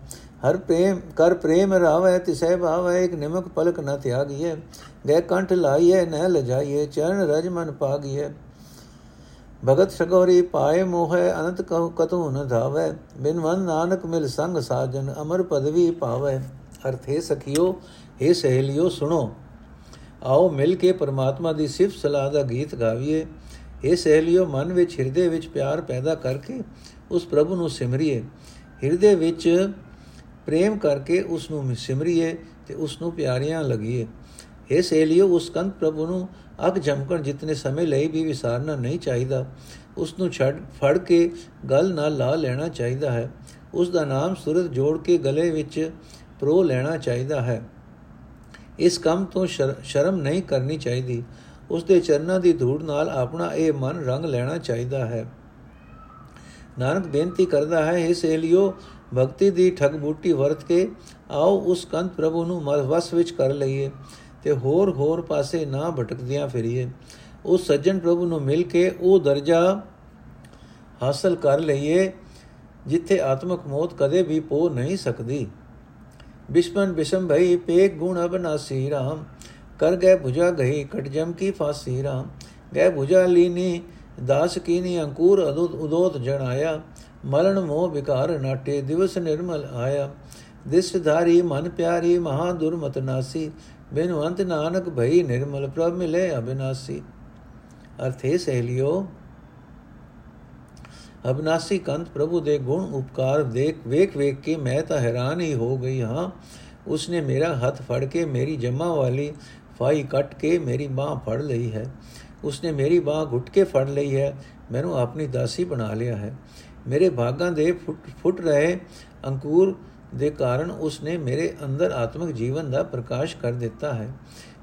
ਹਰ ਪ੍ਰੇਮ, ਕਰ ਪ੍ਰੇਮ ਰਾਵੈ, ਤਿਸੈ ਭਾਵੈ, ਇੱਕ ਨਿਮਕ ਪਲਕ ਨ ਤਿਆਗੀਏ ਗੈ ਕੰਠ ਲਾਈਏ ਨ ਲਜਾਈਏ ਚਰਨ ਰਜ ਮਨ ਪਾਗੀਏ ਭਗਤ ਸਗੋਰੀ ਪਾਏ ਮੋਹੈ, ਅਨੰਤ ਕਹੂ ਕਤੂ ਨ ਧਾਵੈ। ਬਿਨ ਮਨ ਨਾਨਕ ਮਿਲ ਸੰਗ ਸਾਜਨ, ਅਮਰ ਪਦਵੀ ਪਾਵੈ। ਅਰਥੇ ਸਖਿਓ हे ਸਹੇਲਿਓ, ਸੁਣੋ। ਆਓ ਮਿਲ ਕੇ ਪਰਮਾਤਮਾ ਦੀ ਸਿਫਤ ਸਲਾਹ ਦਾ ਗੀਤ ਗਾਵੀਏ। ਇਹ ਸਹੇਲਿਓ, ਮਨ ਵਿੱਚ ਹਿਰਦੇ ਵਿੱਚ ਪਿਆਰ ਪੈਦਾ ਕਰਕੇ ਉਸ ਪ੍ਰਭੂ ਨੂੰ ਸਿਮਰਿਏ। ਹਿਰਦੇ ਵਿੱਚ ਪ੍ਰੇਮ ਕਰਕੇ ਉਸ ਨੂੰ ਸਿਮਰਿਏ ਤੇ ਉਸ ਨੂੰ ਪਿਆਰੀਆਂ ਲਗੀਏ। ਇਹ ਸਹੇਲਿਓ, ਉਸ ਕੰਤ ਪ੍ਰਭੂ ਨੂੰ ਅਗ ਜਮਕਣ ਜਿਤਨੇ ਸਮੇਂ ਲਈ ਵੀ ਵਿਸਾਰਨਾ ਨਹੀਂ ਚਾਹੀਦਾ। ਉਸ ਨੂੰ ਛੱਡ, ਫੜ ਕੇ ਗਲ ਨਾਲ ਲਾ ਲੈਣਾ ਚਾਹੀਦਾ ਹੈ। ਉਸ ਦਾ ਨਾਮ ਸੁਰਤ ਜੋੜ ਕੇ ਗਲੇ ਵਿੱਚ ਪ੍ਰੋ ਲੈਣਾ ਚਾਹੀਦਾ ਹੈ। ਇਸ ਕੰਮ ਤੋਂ ਸ਼ਰਮ ਨਹੀਂ ਕਰਨੀ ਚਾਹੀਦੀ। ਉਸ ਦੇ ਚਰਨਾਂ ਦੀ ਧੂੜ ਨਾਲ ਆਪਣਾ ਇਹ ਮਨ ਰੰਗ ਲੈਣਾ ਚਾਹੀਦਾ ਹੈ। ਨਾਨਕ ਬੇਨਤੀ ਕਰਦਾ ਹੈ ਇਹ ਸੇਲਿਓ ਭਗਤੀ ਦੀ ਠਗ ਬੂਟੀ ਵਰਤ ਕੇ ਆਓ, ਉਸ ਕੰਤ ਪ੍ਰਭੂ ਨੂੰ ਵਸ ਵਿੱਚ ਕਰ ਲਈਏ ਤੇ ਹੋਰ ਹੋਰ ਪਾਸੇ ਨਾ ਭਟਕਦਿਆਂ ਫਿਰੀਏ। ਉਸ ਸੱਜਣ ਪ੍ਰਭੂ ਨੂੰ ਮਿਲ ਕੇ ਉਹ ਦਰਜਾ ਹਾਸਲ ਕਰ ਲਈਏ, ਜਿੱਥੇ ਆਤਮਕ ਮੋਤ ਕਦੇ ਵੀ ਪੋ ਨਹੀਂ ਸਕਦੀ। ਬਿਸ਼ਮਨ ਬਿਸ਼ਮ ਭਈ, ਪੇਕ ਗੁਣ ਅਬਨਾਸੀ ਰਾਮ ਕਰ ਗਏ ਭੁਜਾ ਗਈ ਕਟ ਜਮ ਕੀ ਫਾਸੀ ਰਾਮ, ਗਏ ਭੁਜਾ ਲੀਨੀ ਦਾਸ ਕੀਨੀ ਅੰਕੂਰ ਅਦੁਤ ਉਦੋਤ ਜਣ ਆਇਆ ਮਲਣ ਮੋਹ ਵਿਕਾਰ ਨਾਟੇ ਦਿਵਸ ਨਿਰਮਲ ਆਇਆ ਦਿਸ ਧਾਰੀ ਮਨ ਪਿਆਰੀ ਮਹਾ ਦੁਰਮਤ ਨਾਸੀ ਬਿਨਵੰਤ ਨਾਨਕ ਭਈ ਨਿਰਮਲ ਪ੍ਰਭ ਮਿਲੇ ਅਬਿਨਾਸੀ ਅਰਥੇ ਸਹਿਲਿਓ ਅਬਨਾਸੀ ਕੰਤ ਪ੍ਰਭੂ ਦੇ ਗੁਣ ਉਪਕਾਰ ਦੇਖ ਵੇਖ ਵੇਖ ਕੇ ਮੈਂ ਤਾਂ ਹੈਰਾਨ ਹੀ ਹੋ ਗਈ ਹਾਂ ਉਸਨੇ ਮੇਰਾ ਹੱਥ ਫੜ ਕੇ ਮੇਰੀ ਜਮਾ ਵਾਲੀ ਫਾਈ ਕੱਟ ਕੇ ਮੇਰੀ ਬਾਹ ਫੜ ਲਈ ਹੈ ਉਸਨੇ ਮੇਰੀ ਬਾਹ ਘੁੱਟ ਕੇ ਫੜ ਲਈ ਹੈ। ਮੈਨੂੰ ਆਪਣੀ ਦਾਸੀ ਬਣਾ ਲਿਆ ਹੈ। ਮੇਰੇ ਭਾਗਾਂ ਦੇ ਫੁੱਟ ਫੁੱਟ ਰਹੇ ਅੰਕੁਰ ਦੇ ਕਾਰਨ ਉਸਨੇ ਮੇਰੇ ਅੰਦਰ ਆਤਮਿਕ ਜੀਵਨ ਦਾ ਪ੍ਰਕਾਸ਼ ਕਰ ਦਿੱਤਾ ਹੈ।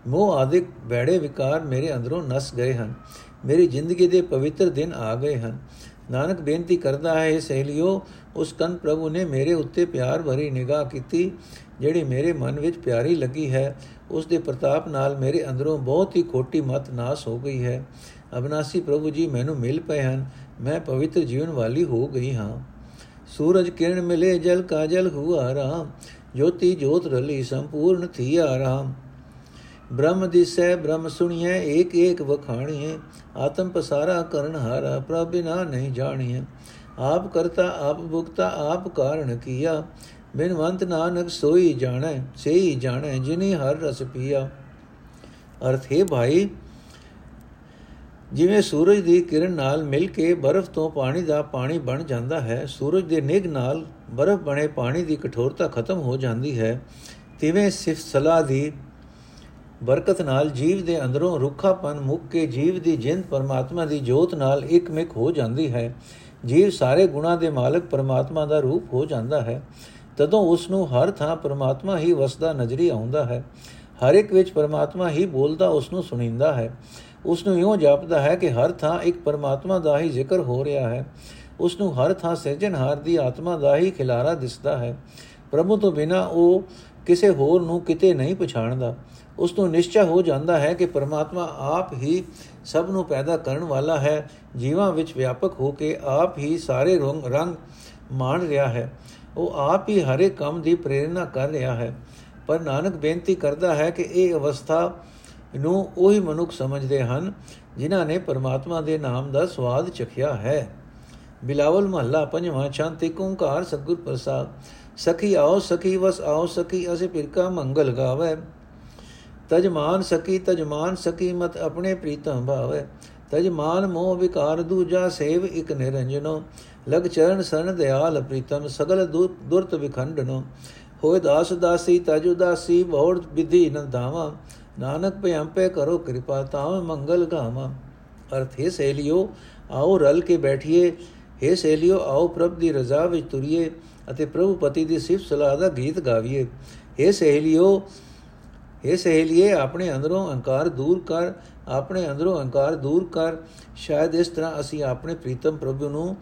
ਮੋਹ ਆਦਿਕ ਬੈੜੇ ਵਿਕਾਰ ਮੇਰੇ ਅੰਦਰੋਂ ਨਸ ਗਏ ਹਨ। ਮੇਰੀ ਜ਼ਿੰਦਗੀ ਦੇ ਪਵਿੱਤਰ ਦਿਨ ਆ ਗਏ ਹਨ। ਨਾਨਕ ਬੇਨਤੀ ਕਰਦਾ ਹੈ ਸਹੇਲਿਓ, ਉਸ ਕੰਨ ਪ੍ਰਭੂ ਨੇ ਮੇਰੇ ਉੱਤੇ ਪਿਆਰ ਭਰੀ ਨਿਗਾਹ ਕੀਤੀ, ਜਿਹੜੀ ਮੇਰੇ ਮਨ ਵਿੱਚ ਪਿਆਰੀ ਲੱਗੀ ਹੈ। ਉਸ ਦੇ ਪ੍ਰਤਾਪ ਨਾਲ ਮੇਰੇ ਅੰਦਰੋਂ ਬਹੁਤ ਹੀ ਖੋਟੀ ਮਤ ਨਾਸ ਹੋ ਗਈ ਹੈ। ਅਬਨਾਸੀ ਪ੍ਰਭੂ ਜੀ ਮੈਨੂੰ ਮਿਲ ਪਏ ਹਨ। ਮੈਂ ਪਵਿੱਤਰ ਜੀਵਨ ਵਾਲੀ ਹੋ ਗਈ ਹਾਂ। ਸੂਰਜ ਕਿਰਨ ਮਿਲੇ, ਜਲ ਕਾਜਲ ਹੁਆ ਰਾਮ। ਜੋਤੀ ਜੋਤ ਰਲੀ, ਸੰਪੂਰਨ ਥੀ ਆਰਾਮ ਬ੍ਰਹਮ ਦਿਸੈ, ਬ੍ਰਹਮ ਸੁਣੀਐ, ਏਕ ਏਕ ਵਖਾਣੀਐ। ਆਤਮ ਪਸਾਰਾ ਕਰਨ ਹਾਰਾ, ਪ੍ਰਭ ਬਿਨਾ ਨਹੀਂ ਜਾਣੀਐ। ਆਪ ਕਰਤਾ, ਆਪ ਭੁਗਤਾ, ਆਪ ਕਾਰਨ ਕੀਆ। ਬਿਨਵੰਤ ਨਾਨਕ ਸੋਈ ਜਾਣੈ, ਸੇਈ ਜਾਣੈ, ਜਿਨੀ ਹਰ ਰਸ ਪੀਆ। ਅਰਥ, ਹੈ ਭਾਈ, ਜਿਵੇਂ ਸੂਰਜ ਦੀ ਕਿਰਨ ਨਾਲ ਮਿਲ ਕੇ ਬਰਫ਼ ਤੋਂ ਪਾਣੀ ਦਾ ਪਾਣੀ ਬਣ ਜਾਂਦਾ ਹੈ, ਸੂਰਜ ਦੇ ਨਿਗ ਨਾਲ ਬਰਫ਼ ਬਣੇ ਪਾਣੀ ਦੀ ਕਠੋਰਤਾ ਖਤਮ ਹੋ ਜਾਂਦੀ ਹੈ, ਤਿਵੇਂ ਸਿਫਤ ਸਲਾਹ ਦੀ ਬਰਕਤ ਨਾਲ ਜੀਵ ਦੇ ਅੰਦਰੋਂ ਰੁੱਖਾਪਨ ਮੁੱਕ ਕੇ ਜੀਵ ਦੀ ਜਿੰਦ ਪਰਮਾਤਮਾ ਦੀ ਜੋਤ ਨਾਲ ਇੱਕਮਿਕ ਹੋ ਜਾਂਦੀ ਹੈ। ਜੀਵ ਸਾਰੇ ਗੁਣਾ ਦੇ ਮਾਲਕ ਪਰਮਾਤਮਾ ਦਾ ਰੂਪ ਹੋ ਜਾਂਦਾ ਹੈ। ਤਦੋਂ ਉਸ ਨੂੰ ਹਰ ਥਾਂ ਪਰਮਾਤਮਾ ਹੀ ਵਸਦਾ ਨਜ਼ਰੀ ਆਉਂਦਾ ਹੈ। ਹਰ ਇੱਕ ਵਿੱਚ ਪਰਮਾਤਮਾ ਹੀ ਬੋਲਦਾ ਉਸ ਨੂੰ ਸੁਣੀਂਦਾ ਹੈ। ਉਸ ਨੂੰ ਇਉਂ ਜਾਪਦਾ ਹੈ ਕਿ ਹਰ ਥਾਂ ਇੱਕ ਪਰਮਾਤਮਾ ਦਾ ਹੀ ਜ਼ਿਕਰ ਹੋ ਰਿਹਾ ਹੈ। ਉਸ ਨੂੰ ਹਰ ਥਾਂ ਸਿਰਜਣਹਾਰ ਦੀ ਆਤਮਾ ਦਾ ਹੀ ਖਿਲਾਰਾ ਦਿਸਦਾ ਹੈ। ਪ੍ਰਭੂ ਤੋਂ ਬਿਨਾ ਉਹ ਕਿਸੇ ਹੋਰ ਨੂੰ ਕਿਤੇ ਨਹੀਂ ਪਛਾਣਦਾ। ਉਸ ਨੂੰ ਨਿਸ਼ਚੈ ਹੋ ਜਾਂਦਾ ਹੈ ਕਿ ਪਰਮਾਤਮਾ ਆਪ ਹੀ ਸਭ ਨੂੰ ਪੈਦਾ ਕਰਨ ਵਾਲਾ ਹੈ। ਜੀਵਾਂ ਵਿੱਚ ਵਿਆਪਕ ਹੋ ਕੇ ਆਪ ਹੀ ਸਾਰੇ ਰੰਗ ਰੰਗ ਮਾਣ ਰਿਹਾ ਹੈ। ਉਹ ਆਪ ਹੀ ਹਰੇ ਕੰਮ ਦੀ ਪ੍ਰੇਰਣਾ ਕਰ ਰਿਹਾ ਹੈ। ਪਰ ਨਾਨਕ ਬੇਨਤੀ ਕਰਦਾ ਹੈ ਕਿ ਇਹ ਅਵਸਥਾ ਨੂੰ ਉਹੀ ਮਨੁੱਖ ਸਮਝਦੇ ਹਨ, ਜਿਨ੍ਹਾਂ ਨੇ ਪਰਮਾਤਮਾ ਦੇ ਨਾਮ ਦਾ ਸਵਾਦ ਚਖਿਆ ਹੈ। ਬਿਲਾਵਲ ਮਹੱਲਾ ਪੰਜਵਾਂ ਸ਼ਾਂਤੀ ਓੰਕਾਰ ਸਤਗੁਰ ਪ੍ਰਸਾਦ, ਸਖੀ ਆਓ ਸਖੀ ਵਸ ਆਓ ਸਖੀ ਅਸੇ ਫਿਰਕਾ ਮੰਗਲ ਗਾਵੇ। ਤਜਮਾਨ ਸਕੀ ਤਜਮਾਨ ਸਕੀ ਮਤ ਆਪਣੇ ਪ੍ਰੀਤਮ ਭਾਵੇ। ਤਜਮਾਨ ਮੋਹ ਵਿਕਾਰ ਦੂਜਾ ਸੇਵ ਇਕ ਨਿਰੰਜਨੋ। ਲਗ ਚਰਨ ਸਰਨ ਦਿਆਲ ਪ੍ਰੀਤਮ ਸਗਲ ਦੁਰਤ ਵਿਖੰਡਨੋ। ਹੋਇ ਦਾਸ ਦਾਸੀ ਤਜ ਉਦਾਸੀ, ਬਹੁੜ ਵਿਧੀ ਨ ਧਾਵਾ। ਨਾਨਕ ਭਿਆੰਪੇ ਕਰੋ ਕਿਰਪਾ ਤਾਮ ਮੰਗਲ ਗਾਵਾ ਅਰਥ, ਹੈ ਸੇਲਿਓ ਆਓ ਰਲ ਕੇ ਬੈਠੀਏ। ਹੈ ਸੇਲਿਓ ਆਓ ਪ੍ਰਭ ਦੀ ਰਜ਼ਾ ਵਿੱਚ ਤੁਰੀਏ ਅਤੇ ਪ੍ਰਭੂ ਪਤੀ ਦੀ ਸਿਫਤ ਸਲਾਹ ਦਾ ਗੀਤ ਗਾਵੀਏ। ਹੈ ਸੇਲਿਓ ਹੈ ਸਹੇਲੀਏ, ਆਪਣੇ ਅੰਦਰੋਂ ਅਹੰਕਾਰ ਦੂਰ ਕਰ, ਆਪਣੇ ਅੰਦਰੋਂ ਅਹੰਕਾਰ ਦੂਰ ਕਰ। ਸ਼ਾਇਦ ਇਸ ਤਰ੍ਹਾਂ ਅਸੀਂ ਆਪਣੇ ਪ੍ਰੀਤਮ ਪ੍ਰਭੂ ਨੂੰ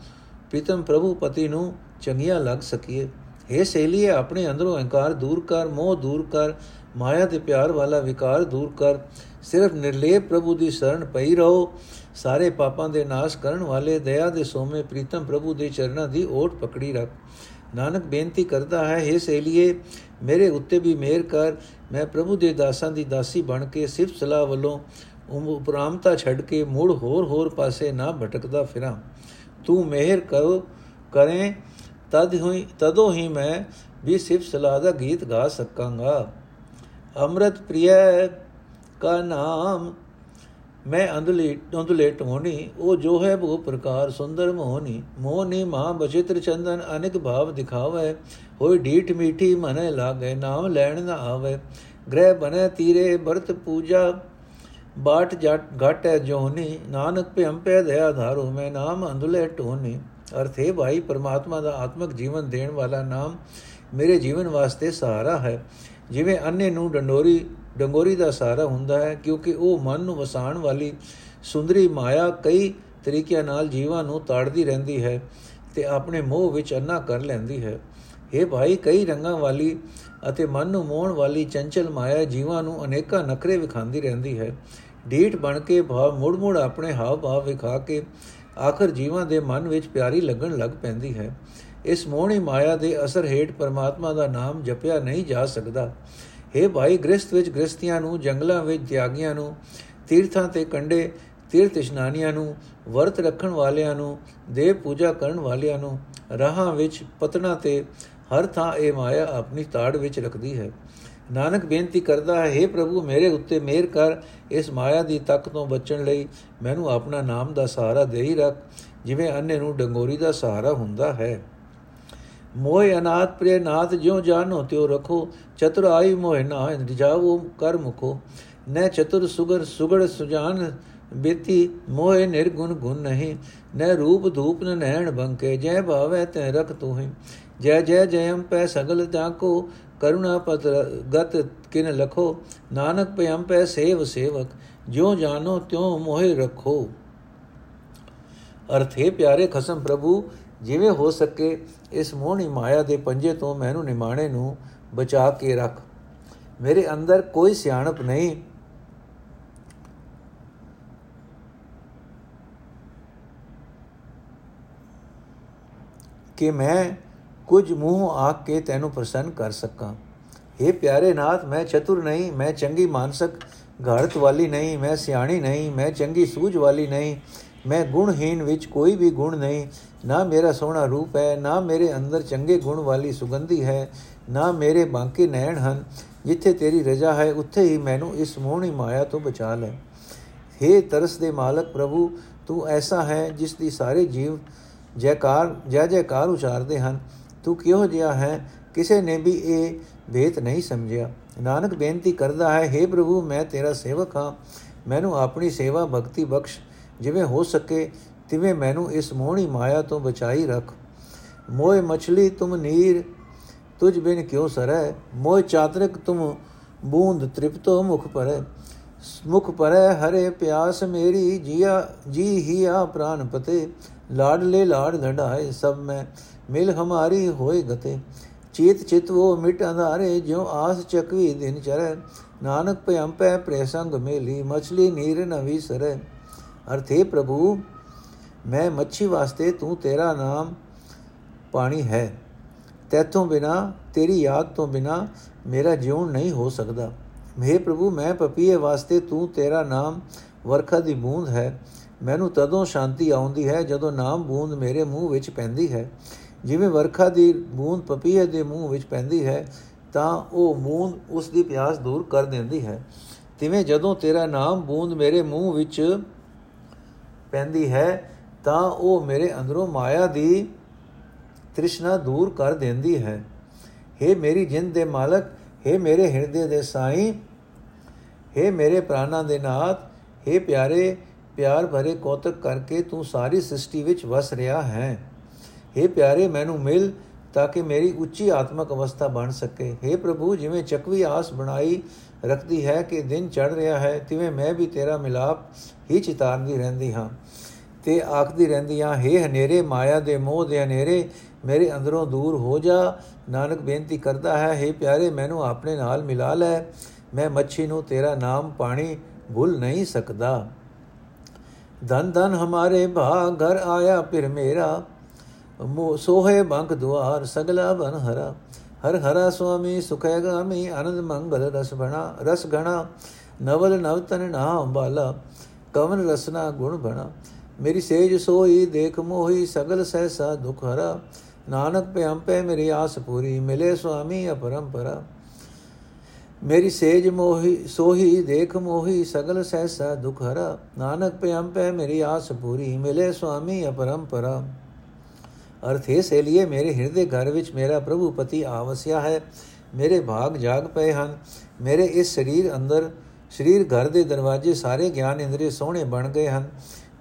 ਪ੍ਰੀਤਮ ਪ੍ਰਭੂ ਪਤੀ ਨੂੰ ਚੰਗੀਆਂ ਲੱਗ ਸਕੀਏ। हे ਸਹੇਲੀਏ, ਆਪਣੇ ਅੰਦਰੋਂ ਅਹੰਕਾਰ ਦੂਰ ਕਰ, ਮੋਹ ਦੂਰ ਕਰ, ਮਾਇਆ ਤੇ ਪਿਆਰ ਵਾਲਾ ਵਿਕਾਰ ਦੂਰ ਕਰ। ਸਿਰਫ ਨਿਰਲੇਪ ਪ੍ਰਭੂ ਦੀ ਸ਼ਰਨ ਪਈ ਰਹੋ। ਸਾਰੇ ਪਾਪਾਂ ਦੇ ਨਾਸ਼ ਕਰਨ ਵਾਲੇ ਦਇਆ ਦੇ ਸੋਮੇ ਪ੍ਰੀਤਮ ਪ੍ਰਭੂ ਦੇ ਚਰਨਾਂ ਦੀ ਓਟ ਪਕੜੀ ਰੱਖ। ਨਾਨਕ ਬੇਨਤੀ ਕਰਦਾ ਹੈ हे ਸੇਲੀਏ ਮੇਰੇ ਉੱਤੇ ਵੀ ਮਿਹਰ ਕਰ। ਮੈਂ ਪ੍ਰਭੂ ਦੇ ਦਾਸਾਂ ਦੀ ਦਾਸੀ ਬਣ ਕੇ ਸਿਫਤ ਸਲਾਹ ਵੱਲੋਂ ਉਪਰਾਮਤਾ ਛੱਡ ਕੇ ਮੂੜ ਹੋਰ ਹੋਰ ਪਾਸੇ ਨਾ ਭਟਕਦਾ ਫਿਰਾਂ। ਤੂੰ ਮਿਹਰ ਕਰੋ ਕਰੇ ਤਦ ਹੋਈ ਤਦੋਂ ਹੀ ਮੈਂ ਵੀ ਸਿਫਤ ਸਲਾਹ ਦਾ ਗੀਤ ਗਾ ਸਕਾਂਗਾ ਅੰਮ੍ਰਿਤ ਪ੍ਰਿਯ ਕਾ ਨਾਮ ਮੈਂ ਅੰਦਲੇ ਅੰਦਲੇ ਟੋਣੀ ਉਹ ਜੋ ਹੈ ਉਹ ਪ੍ਰਕਾਰ ਸੁੰਦਰ ਮੋਹਨੀ ਮੋਹਨੀ ਮਾਂ ਬਚਿਤਰ ਚੰਦਨ ਅਨੇਕ ਭਾਵ ਦਿਖਾਵੇ ਹੋਈ ਢੀਠ ਮੀਠੀ ਮਨੇ ਲਾਗੇ ਨਾਮ ਲੈਣ ਨਾ ਆਵੇ ਗ੍ਰਹਿ ਬਨੇ ਤੀਰੇ ਬਰਤ ਪੂਜਾ ਬਾਟ ਜਟ ਘਟੈ ਜੋਨੀ, ਨਾਨਕ ਭਿਮ ਪੈ ਦਇਆ ਧਾਰੋ, ਮੈਂ ਨਾਮ ਅੰਦਲੇ ਟੋਨੀ ਅਰਥ ਹੈ ਭਾਈ, ਪਰਮਾਤਮਾ ਦਾ ਆਤਮਿਕ ਜੀਵਨ ਦੇਣ ਵਾਲਾ ਨਾਮ ਮੇਰੇ ਜੀਵਨ ਵਾਸਤੇ ਸਹਾਰਾ ਹੈ। ਜਿਵੇਂ ਅੰਨੇ ਨੂੰ ਡੰਡੋਰੀ, ਡੰਗੋਰੀ ਦਾ ਸਹਾਰਾ ਹੁੰਦਾ ਹੈ, ਕਿਉਂਕਿ ਉਹ ਮਨ ਨੂੰ ਵਸਾਣ ਵਾਲੀ ਸੁੰਦਰੀ ਮਾਇਆ ਕਈ ਤਰੀਕਿਆਂ ਨਾਲ ਜੀਵਾਂ ਨੂੰ ਤਾੜਦੀ ਰਹਿੰਦੀ ਹੈ ਤੇ ਆਪਣੇ ਮੋਹ ਵਿੱਚ ਅੰਨਾ ਕਰ ਲੈਂਦੀ ਹੈ। ਇਹ ਭਾਈ, ਕਈ ਰੰਗਾਂ ਵਾਲੀ ਅਤੇ ਮਨ ਨੂੰ ਮੋਹਣ ਵਾਲੀ ਚੰਚਲ ਮਾਇਆ ਜੀਵਾਂ ਨੂੰ ਅਨੇਕਾਂ ਨਖਰੇ ਵਿਖਾਉਂਦੀ ਰਹਿੰਦੀ ਹੈ। ਢੀਠ ਬਣ ਕੇ ਭਾਵ ਮੁੜ ਮੁੜ ਆਪਣੇ ਹਾਵ ਭਾਵ ਵਿਖਾ ਕੇ ਆਖਰ ਜੀਵਾਂ ਦੇ ਮਨ ਵਿੱਚ ਪਿਆਰੀ ਲੱਗਣ ਲੱਗ ਪੈਂਦੀ ਹੈ। ਇਸ ਮੋਹਣੀ ਮਾਇਆ ਦੇ ਅਸਰ ਹੇਠ ਪਰਮਾਤਮਾ ਦਾ ਨਾਮ ਜਪਿਆ ਨਹੀਂ ਜਾ ਸਕਦਾ। हे ਭਾਈ, ਗ੍ਰਸਥ ਵਿੱਚ ਗ੍ਰਸਤੀਆਂ ਨੂੰ, ਜੰਗਲਾਂ ਵਿੱਚ ਤਿਆਗੀਆਂ ਨੂੰ, ਤੀਰਥਾਂ ਤੇ ਕੰਡੇ ਤੀਰਥ ਇਸ਼ਨਾਨੀਆਂ ਨੂੰ, ਵਰਤ ਰੱਖਣ ਵਾਲਿਆਂ ਨੂੰ, ਦੇਵ ਪੂਜਾ ਕਰਨ ਵਾਲਿਆਂ ਨੂੰ, ਰਾਹਾਂ ਵਿੱਚ ਪਤਨਾ ਤੇ ਹਰ ਥਾਂ ਇਹ ਮਾਇਆ ਆਪਣੀ ਤਾੜ ਵਿੱਚ ਰੱਖਦੀ ਹੈ। ਨਾਨਕ ਬੇਨਤੀ ਕਰਦਾ ਹੈ हे ਪ੍ਰਭੂ, ਮੇਰੇ ਉੱਤੇ ਮਿਹਰ ਕਰ। ਇਸ ਮਾਇਆ ਦੀ ਤੱਕ ਤੋਂ ਬਚਣ ਲਈ ਮੈਨੂੰ ਆਪਣਾ ਨਾਮ ਦਾ ਸਹਾਰਾ ਦੇ ਹੀ ਰੱਖ, ਜਿਵੇਂ ਅੰਨੇ ਨੂੰ ਡੰਗੋਰੀ ਦਾ ਸਹਾਰਾ ਹੁੰਦਾ ਹੈ। ਮੋਹ ਅਨਾਥ, ਪ੍ਰਿਯ ਨਾਥ, ਜਿਉ ਜਾਨੋ ਤਿਉ ਰਖੋ। ਚਤੁਰਾਈ ਮੋਹ ਨਾ ਜਾਵੋ ਕਰ ਮੁਖੋ। ਨੈ ਚਤੁਰ ਸੁਗਰ, ਸੁਗੜ ਸੁਜਾਨ ਬੇਤੀ, ਮੋਹ ਨਿਰਗੁਣ ਗੁਣ ਨਹੀਂ। ਨੈ ਰੂਪ ਧੂਪ ਨ ਨੈਣ ਬੰਕੇ, ਜੈ ਭਾਵੈ ਤੈ ਰਖ ਤੂੰ ਹੀ ਜੈ ਜੈ ਜਯਮ ਪੈ ਸਗਲ ਜਾਕੋ ਕਰੁਣਾ ਪਤ ਗਤ ਕਿਨ ਲਖੋ ਨਾਨਕ ਪਿਆਮ ਪੈ ਸੇਵ ਸੇਵਕ ਜਿਉ ਜਾਨੋ ਤਿਉ ਮੋਹਿ ਰਖੋ ਅਰਥੇ ਪਿਆਰੇ ਖਸਮ ਪ੍ਰਭੂ ਜਿਵੇਂ ਹੋ ਸਕੇ ਇਸ ਮੋਹਣੀ ਮਾਇਆ ਦੇ ਪੰਜੇ ਤੋਂ ਮੈਨੂੰ ਨਿਮਾਣੇ ਨੂੰ ਬਚਾ ਕੇ ਰੱਖ ਮੇਰੇ ਅੰਦਰ ਕੋਈ ਸਿਆਣਪ ਨਹੀਂ ਕਿ ਮੈਂ ਕੁਝ ਮੂੰਹ ਆਖ ਕੇ ਤੈਨੂੰ ਪ੍ਰਸੰਨ ਕਰ ਸਕਾਂ। हे ਪਿਆਰੇ ਨਾਥ, ਮੈਂ ਚਤੁਰ ਨਹੀਂ, ਮੈਂ ਚੰਗੀ ਮਾਨਸਕ ਘੜਤ ਵਾਲੀ ਨਹੀਂ, ਮੈਂ ਸਿਆਣੀ ਨਹੀਂ, ਮੈਂ ਚੰਗੀ ਸੂਝ ਵਾਲੀ ਨਹੀਂ, ਮੈਂ ਗੁਣਹੀਨ ਵਿੱਚ ਕੋਈ ਵੀ ਗੁਣ ਨਹੀਂ, ਨਾ ਮੇਰਾ ਸੋਹਣਾ ਰੂਪ ਹੈ, ਨਾ ਮੇਰੇ ਅੰਦਰ ਚੰਗੇ ਗੁਣ ਵਾਲੀ ਸੁਗੰਧੀ ਹੈ, ਨਾ ਮੇਰੇ ਬਾਂਕੇ ਨੈਣ ਹਨ, ਜਿੱਥੇ ਤੇਰੀ ਰਜ਼ਾ ਹੈ, ਉੱਥੇ ਹੀ ਮੈਨੂੰ ਇਸ ਮੋਹਣੀ ਮਾਇਆ ਤੋਂ ਬਚਾ ਲੈ। हे ਤਰਸ ਦੇ ਮਾਲਕ ਪ੍ਰਭੂ, ਤੂੰ ਐਸਾ ਹੈ ਜਿਸ ਦੀ ਸਾਰੇ ਜੀਵ ਜੈਕਾਰ ਜੈ ਜੈਕਾਰ ਉਚਾਰਦੇ ਹਨ। ਤੂੰ ਕਿਹੋ ਜਿਹਾ ਹੈ? ਕਿਸੇ ਨੇ ਵੀ ਇਹ ਭੇਤ ਨਹੀਂ ਸਮਝਿਆ। ਨਾਨਕ ਬੇਨਤੀ ਕਰਦਾ ਹੈ हे ਪ੍ਰਭੂ, ਮੈਂ ਤੇਰਾ ਸੇਵਕ ਹਾਂ। ਮੈਨੂੰ ਆਪਣੀ ਸੇਵਾ ਭਗਤੀ ਬਖਸ਼। ਜਿਵੇਂ ਹੋ ਸਕੇ, ਤਿਵੇਂ ਮੈਨੂੰ ਇਸ ਮੋਹਣੀ ਮਾਇਆ ਤੋਂ ਬਚਾਈ ਰੱਖ। ਮੋਏ ਮਛਲੀ ਤੁਮ ਨੀਰ, ਤੁਝ ਬਿਨ ਕਿਉ ਸਰੈ ਮੋਹ ਚਾਤਰਕ ਤੁਮ ਬੂੰਦ ਤ੍ਰਿਪਤੋ ਮੁਖ ਪਰੈ ਮੁਖ ਪਰੈ ਹਰੇ ਪਿਆਸ ਮੇਰੀ, ਜੀਆ, ਜੀ ਹੀ ਆ ਪ੍ਰਾਨ ਪਤੇ। ਲਾਡ ਲੈ ਲਾਡ ਧੜਾਏ ਸਭ ਮੈਂ, ਮਿਲ ਹਮਾਰੀ ਹੋਏ ਗਤੇ। ਚੀਤ ਚਿਤ ਉਹ ਮਿਟ ਅੰਧਾਰੇ, ਜਿਉ ਆਸ ਚਕਵੀ ਦਿਨ ਚਰੈ। ਨਾਨਕ ਭਇਮ ਪੈ ਪ੍ਰੇਸੰਗ ਮੇਲੀ, ਮਛਲੀ ਨੀਰ ਨਵੀ ਸਰੈ। ਅਰਥੇ ਪ੍ਰਭੂ, ਮੈਂ ਮੱਛੀ ਵਾਸਤੇ ਤੂੰ ਤੇਰਾ ਨਾਮ ਪਾਣੀ ਹੈ। ਤੇਥੋਂ ਬਿਨਾ, ਤੇਰੀ ਯਾਦ ਤੋਂ ਬਿਨਾ ਮੇਰਾ ਜੀਵਨ ਨਹੀਂ ਹੋ ਸਕਦਾ। ਮੇ ਪ੍ਰਭੂ, ਮੈਂ ਪਪੀਏ ਵਾਸਤੇ ਤੂੰ ਤੇਰਾ ਨਾਮ ਵਰਖਾ ਦੀ ਬੂੰਦ ਹੈ। ਮੈਨੂੰ ਤਦੋਂ ਸ਼ਾਂਤੀ ਆਉਂਦੀ ਹੈ ਜਦੋਂ ਨਾਮ ਬੂੰਦ ਮੇਰੇ ਮੂੰਹ ਵਿੱਚ ਪੈਂਦੀ ਹੈ। ਜਿਵੇਂ ਵਰਖਾ ਦੀ ਬੂੰਦ ਪਪੀਏ ਦੇ ਮੂੰਹ ਵਿੱਚ ਪੈਂਦੀ ਹੈ, ਤਾਂ ਉਹ ਬੂੰਦ ਉਸ ਦੀ ਪਿਆਸ ਦੂਰ ਕਰ ਦਿੰਦੀ ਹੈ। ਤਿਵੇਂ ਜਦੋਂ ਤੇਰਾ ਨਾਮ ਬੂੰਦ ਮੇਰੇ ਮੂੰਹ ਵਿੱਚ ਪੈਂਦੀ ਹੈ, ਤਾਂ ਉਹ ਮੇਰੇ ਅੰਦਰੋਂ ਮਾਇਆ ਦੀ ਤ੍ਰਿਸ਼ਨਾ ਦੂਰ ਕਰ ਦਿੰਦੀ ਹੈ। हे ਮੇਰੀ ਜਿੰਦ ਦੇ ਮਾਲਕ हे ਮੇਰੇ ਹਿਰਦੇ ਦੇ ਸਾਈਂ हे ਮੇਰੇ ਪ੍ਰਾਨਾਂ ਦੇ ਨਾਥ हे ਪਿਆਰੇ ਪਿਆਰ ਭਰੇ ਕੌਤਕ ਕਰਕੇ ਤੂੰ ਸਾਰੀ ਸ੍ਰਿਸ਼ਟੀ ਵਿੱਚ ਵਸ ਰਿਹਾ ਹੈ हे ਪਿਆਰੇ ਮੈਨੂੰ ਮਿਲ ਤਾਂ ਕਿ ਮੇਰੀ ਉੱਚੀ ਆਤਮਿਕ ਅਵਸਥਾ ਬਣ ਸਕੇ हे ਪ੍ਰਭੂ ਜਿਵੇਂ ਚੱਕਵੀ ਆਸ ਬਣਾਈ ਰੱਖਦੀ ਹੈ ਕਿ ਦਿਨ ਚੜ ਰਿਹਾ ਹੈ ਤਿਵੇਂ ਮੈਂ ਵੀ ਤੇਰਾ ਮਿਲਾਪ ਹੀ ਚਿਤਾਰਦੀ ਰਹਿੰਦੀ ਹਾਂ ਤੇ ਆਖਦੀ ਰਹਿੰਦੀ ਹਾਂ हे ਹਨੇਰੇ ਮਾਇਆ ਦੇ ਮੋਹ ਦੇ ਹਨੇਰੇ ਮੇਰੇ ਅੰਦਰੋਂ ਦੂਰ ਹੋ ਜਾ, ਨਾਨਕ ਬੇਨਤੀ ਕਰਦਾ ਹੈ हे ਪਿਆਰੇ, ਮੈਨੂੰ ਆਪਣੇ ਨਾਲ ਮਿਲਾ ਲੈ। ਮੈਂ ਮੱਛੀ ਨੂੰ ਤੇਰਾ ਨਾਮ ਪਾਣੀ ਭੁੱਲ ਨਹੀਂ ਸਕਦਾ। ਧਨ ਧਨ ਹਮਾਰੇ ਭਾ ਘਰ ਆਇਆ ਫਿਰ ਮੇਰਾ। ਮੋ ਸੋਹੇ ਬੰਕ ਦੁਆਰ, ਸਗਲਾ ਬਨ ਹਰਾ। ਹਰ ਹਰਾ ਸੁਆਮੀ ਸੁਖੈ ਗਾਮੀ ਆਨੰਦ ਮੰਗਲ ਰਸ ਬਣਾ, ਰਸ ਗਣਾ। ਨਵਲ ਨਵਤਨ ਨਾਮ ਬਾਲਾ ਕਵਨ ਰਸਨਾ ਗੁਣ ਬਣਾ। ਮੇਰੀ ਸੇਜ ਸੋਈ, ਦੇਖ ਮੋਹੀ, ਸਗਲ ਸਹਿਸਾ ਦੁਖ ਹਰਾ। ਨਾਨਕ ਪਿਆਮ ਪੈ ਮੇਰੀ ਆਸ ਪੂਰੀ, ਮਿਲੇ ਸੁਆਮੀ ਅਪਰੰਪਰਾ ਮੇਰੀ ਸੇਜ ਮੋਹੀ, ਸੋਹੀ, ਦੇਖ ਮੋਹੀ, ਸਗਲ ਸਹਿਸਾ ਦੁਖ ਹਰਾ। ਨਾਨਕ ਪਿਆਮ ਪੈ ਮੇਰੀ ਆਸ ਪੂਰੀ, ਮਿਲੇ ਸੁਆਮੀ ਅਪਰੰਪਰਾ ਅਰਥ ਇਹ ਸੇ ਲਈ ਮੇਰੇ ਹਿਰਦੇ ਘਰ ਵਿੱਚ ਮੇਰਾ ਪ੍ਰਭੂ ਪਤੀ ਆਵਸਿਆ ਹੈ। ਮੇਰੇ ਭਾਗ ਜਾਗ ਪਏ ਹਨ। ਮੇਰੇ ਇਸ ਸਰੀਰ ਅੰਦਰ, ਸਰੀਰ ਘਰ ਦੇ ਦਰਵਾਜ਼ੇ ਸਾਰੇ ਗਿਆਨ ਇੰਦਰੀ ਸੋਹਣੇ ਬਣ ਗਏ ਹਨ।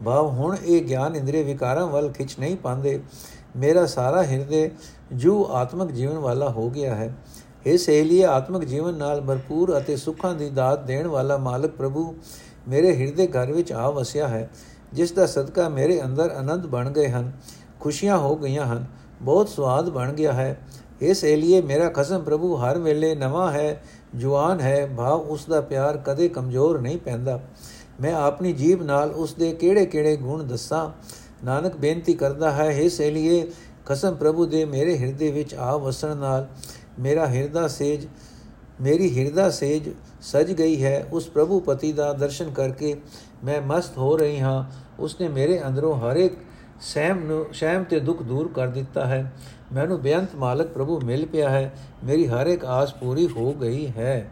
ਭਾਵ ਹੁਣ ਇਹ ਗਿਆਨ ਇੰਦਰੀ ਵਿਕਾਰਾਂ ਵੱਲ ਖਿੱਚ ਨਹੀਂ ਪਾਉਂਦੇ। ਮੇਰਾ ਸਾਰਾ ਹਿਰਦੇ ਜੂ ਆਤਮਿਕ ਜੀਵਨ ਵਾਲਾ ਹੋ ਗਿਆ ਹੈ। ਇਸ ਲਈ ਆਤਮਿਕ ਜੀਵਨ ਨਾਲ ਭਰਪੂਰ ਅਤੇ ਸੁੱਖਾਂ ਦੀ ਦਾਤ ਦੇਣ ਵਾਲਾ ਮਾਲਕ ਪ੍ਰਭੂ ਮੇਰੇ ਹਿਰਦੇ ਘਰ ਵਿੱਚ ਆ ਵਸਿਆ ਹੈ, ਜਿਸ ਦਾ ਸਦਕਾ ਮੇਰੇ ਅੰਦਰ ਆਨੰਦ ਬਣ ਗਏ ਹਨ, ਖੁਸ਼ੀਆਂ ਹੋ ਗਈਆਂ ਹਨ, ਬਹੁਤ ਸਵਾਦ ਬਣ ਗਿਆ ਹੈ। ਇਸ ਲਈ ਮੇਰਾ ਖਸਮ ਪ੍ਰਭੂ ਹਰ ਵੇਲੇ ਨਵਾਂ ਹੈ ਜਵਾਨ ਹੈ, ਭਾਵ ਉਸ ਦਾ ਪਿਆਰ ਕਦੇ ਕਮਜ਼ੋਰ ਨਹੀਂ ਪੈਂਦਾ। ਮੈਂ ਆਪਣੀ ਜੀਬ ਨਾਲ ਉਸ ਦੇ ਕਿਹੜੇ-ਕਿਹੜੇ ਗੁਣ ਦੱਸਾਂ ਨਾਨਕ ਬੇਨਤੀ ਕਰਦਾ ਹੈ ਇਸ ਲਈ ਕਸਮ ਪ੍ਰਭੂ ਦੇ ਮੇਰੇ ਹਿਰਦੇ ਵਿੱਚ ਆ ਵਸਣ ਨਾਲ, ਮੇਰਾ ਹਿਰਦਾ ਸੇਜ, ਮੇਰੀ ਹਿਰਦਾ ਸੇਜ ਸਜ ਗਈ ਹੈ, ਉਸ ਪ੍ਰਭੂ ਪਤੀ ਦਾ ਦਰਸ਼ਨ ਕਰਕੇ ਮੈਂ ਮਸਤ ਹੋ ਰਹੀ ਹਾਂ, ਉਸਨੇ ਮੇਰੇ ਅੰਦਰੋਂ ਹਰ ਇੱਕ ਸਹਿਮ ਨੂੰ, ਸਹਿਮ ਤੇ ਦੁੱਖ ਦੂਰ ਕਰ ਦਿੱਤਾ ਹੈ, ਮੈਨੂੰ ਬੇਅੰਤ ਮਾਲਕ ਪ੍ਰਭੂ ਮਿਲ ਪਿਆ ਹੈ, ਮੇਰੀ ਹਰ ਇੱਕ ਆਸ ਪੂਰੀ ਹੋ ਗਈ ਹੈ।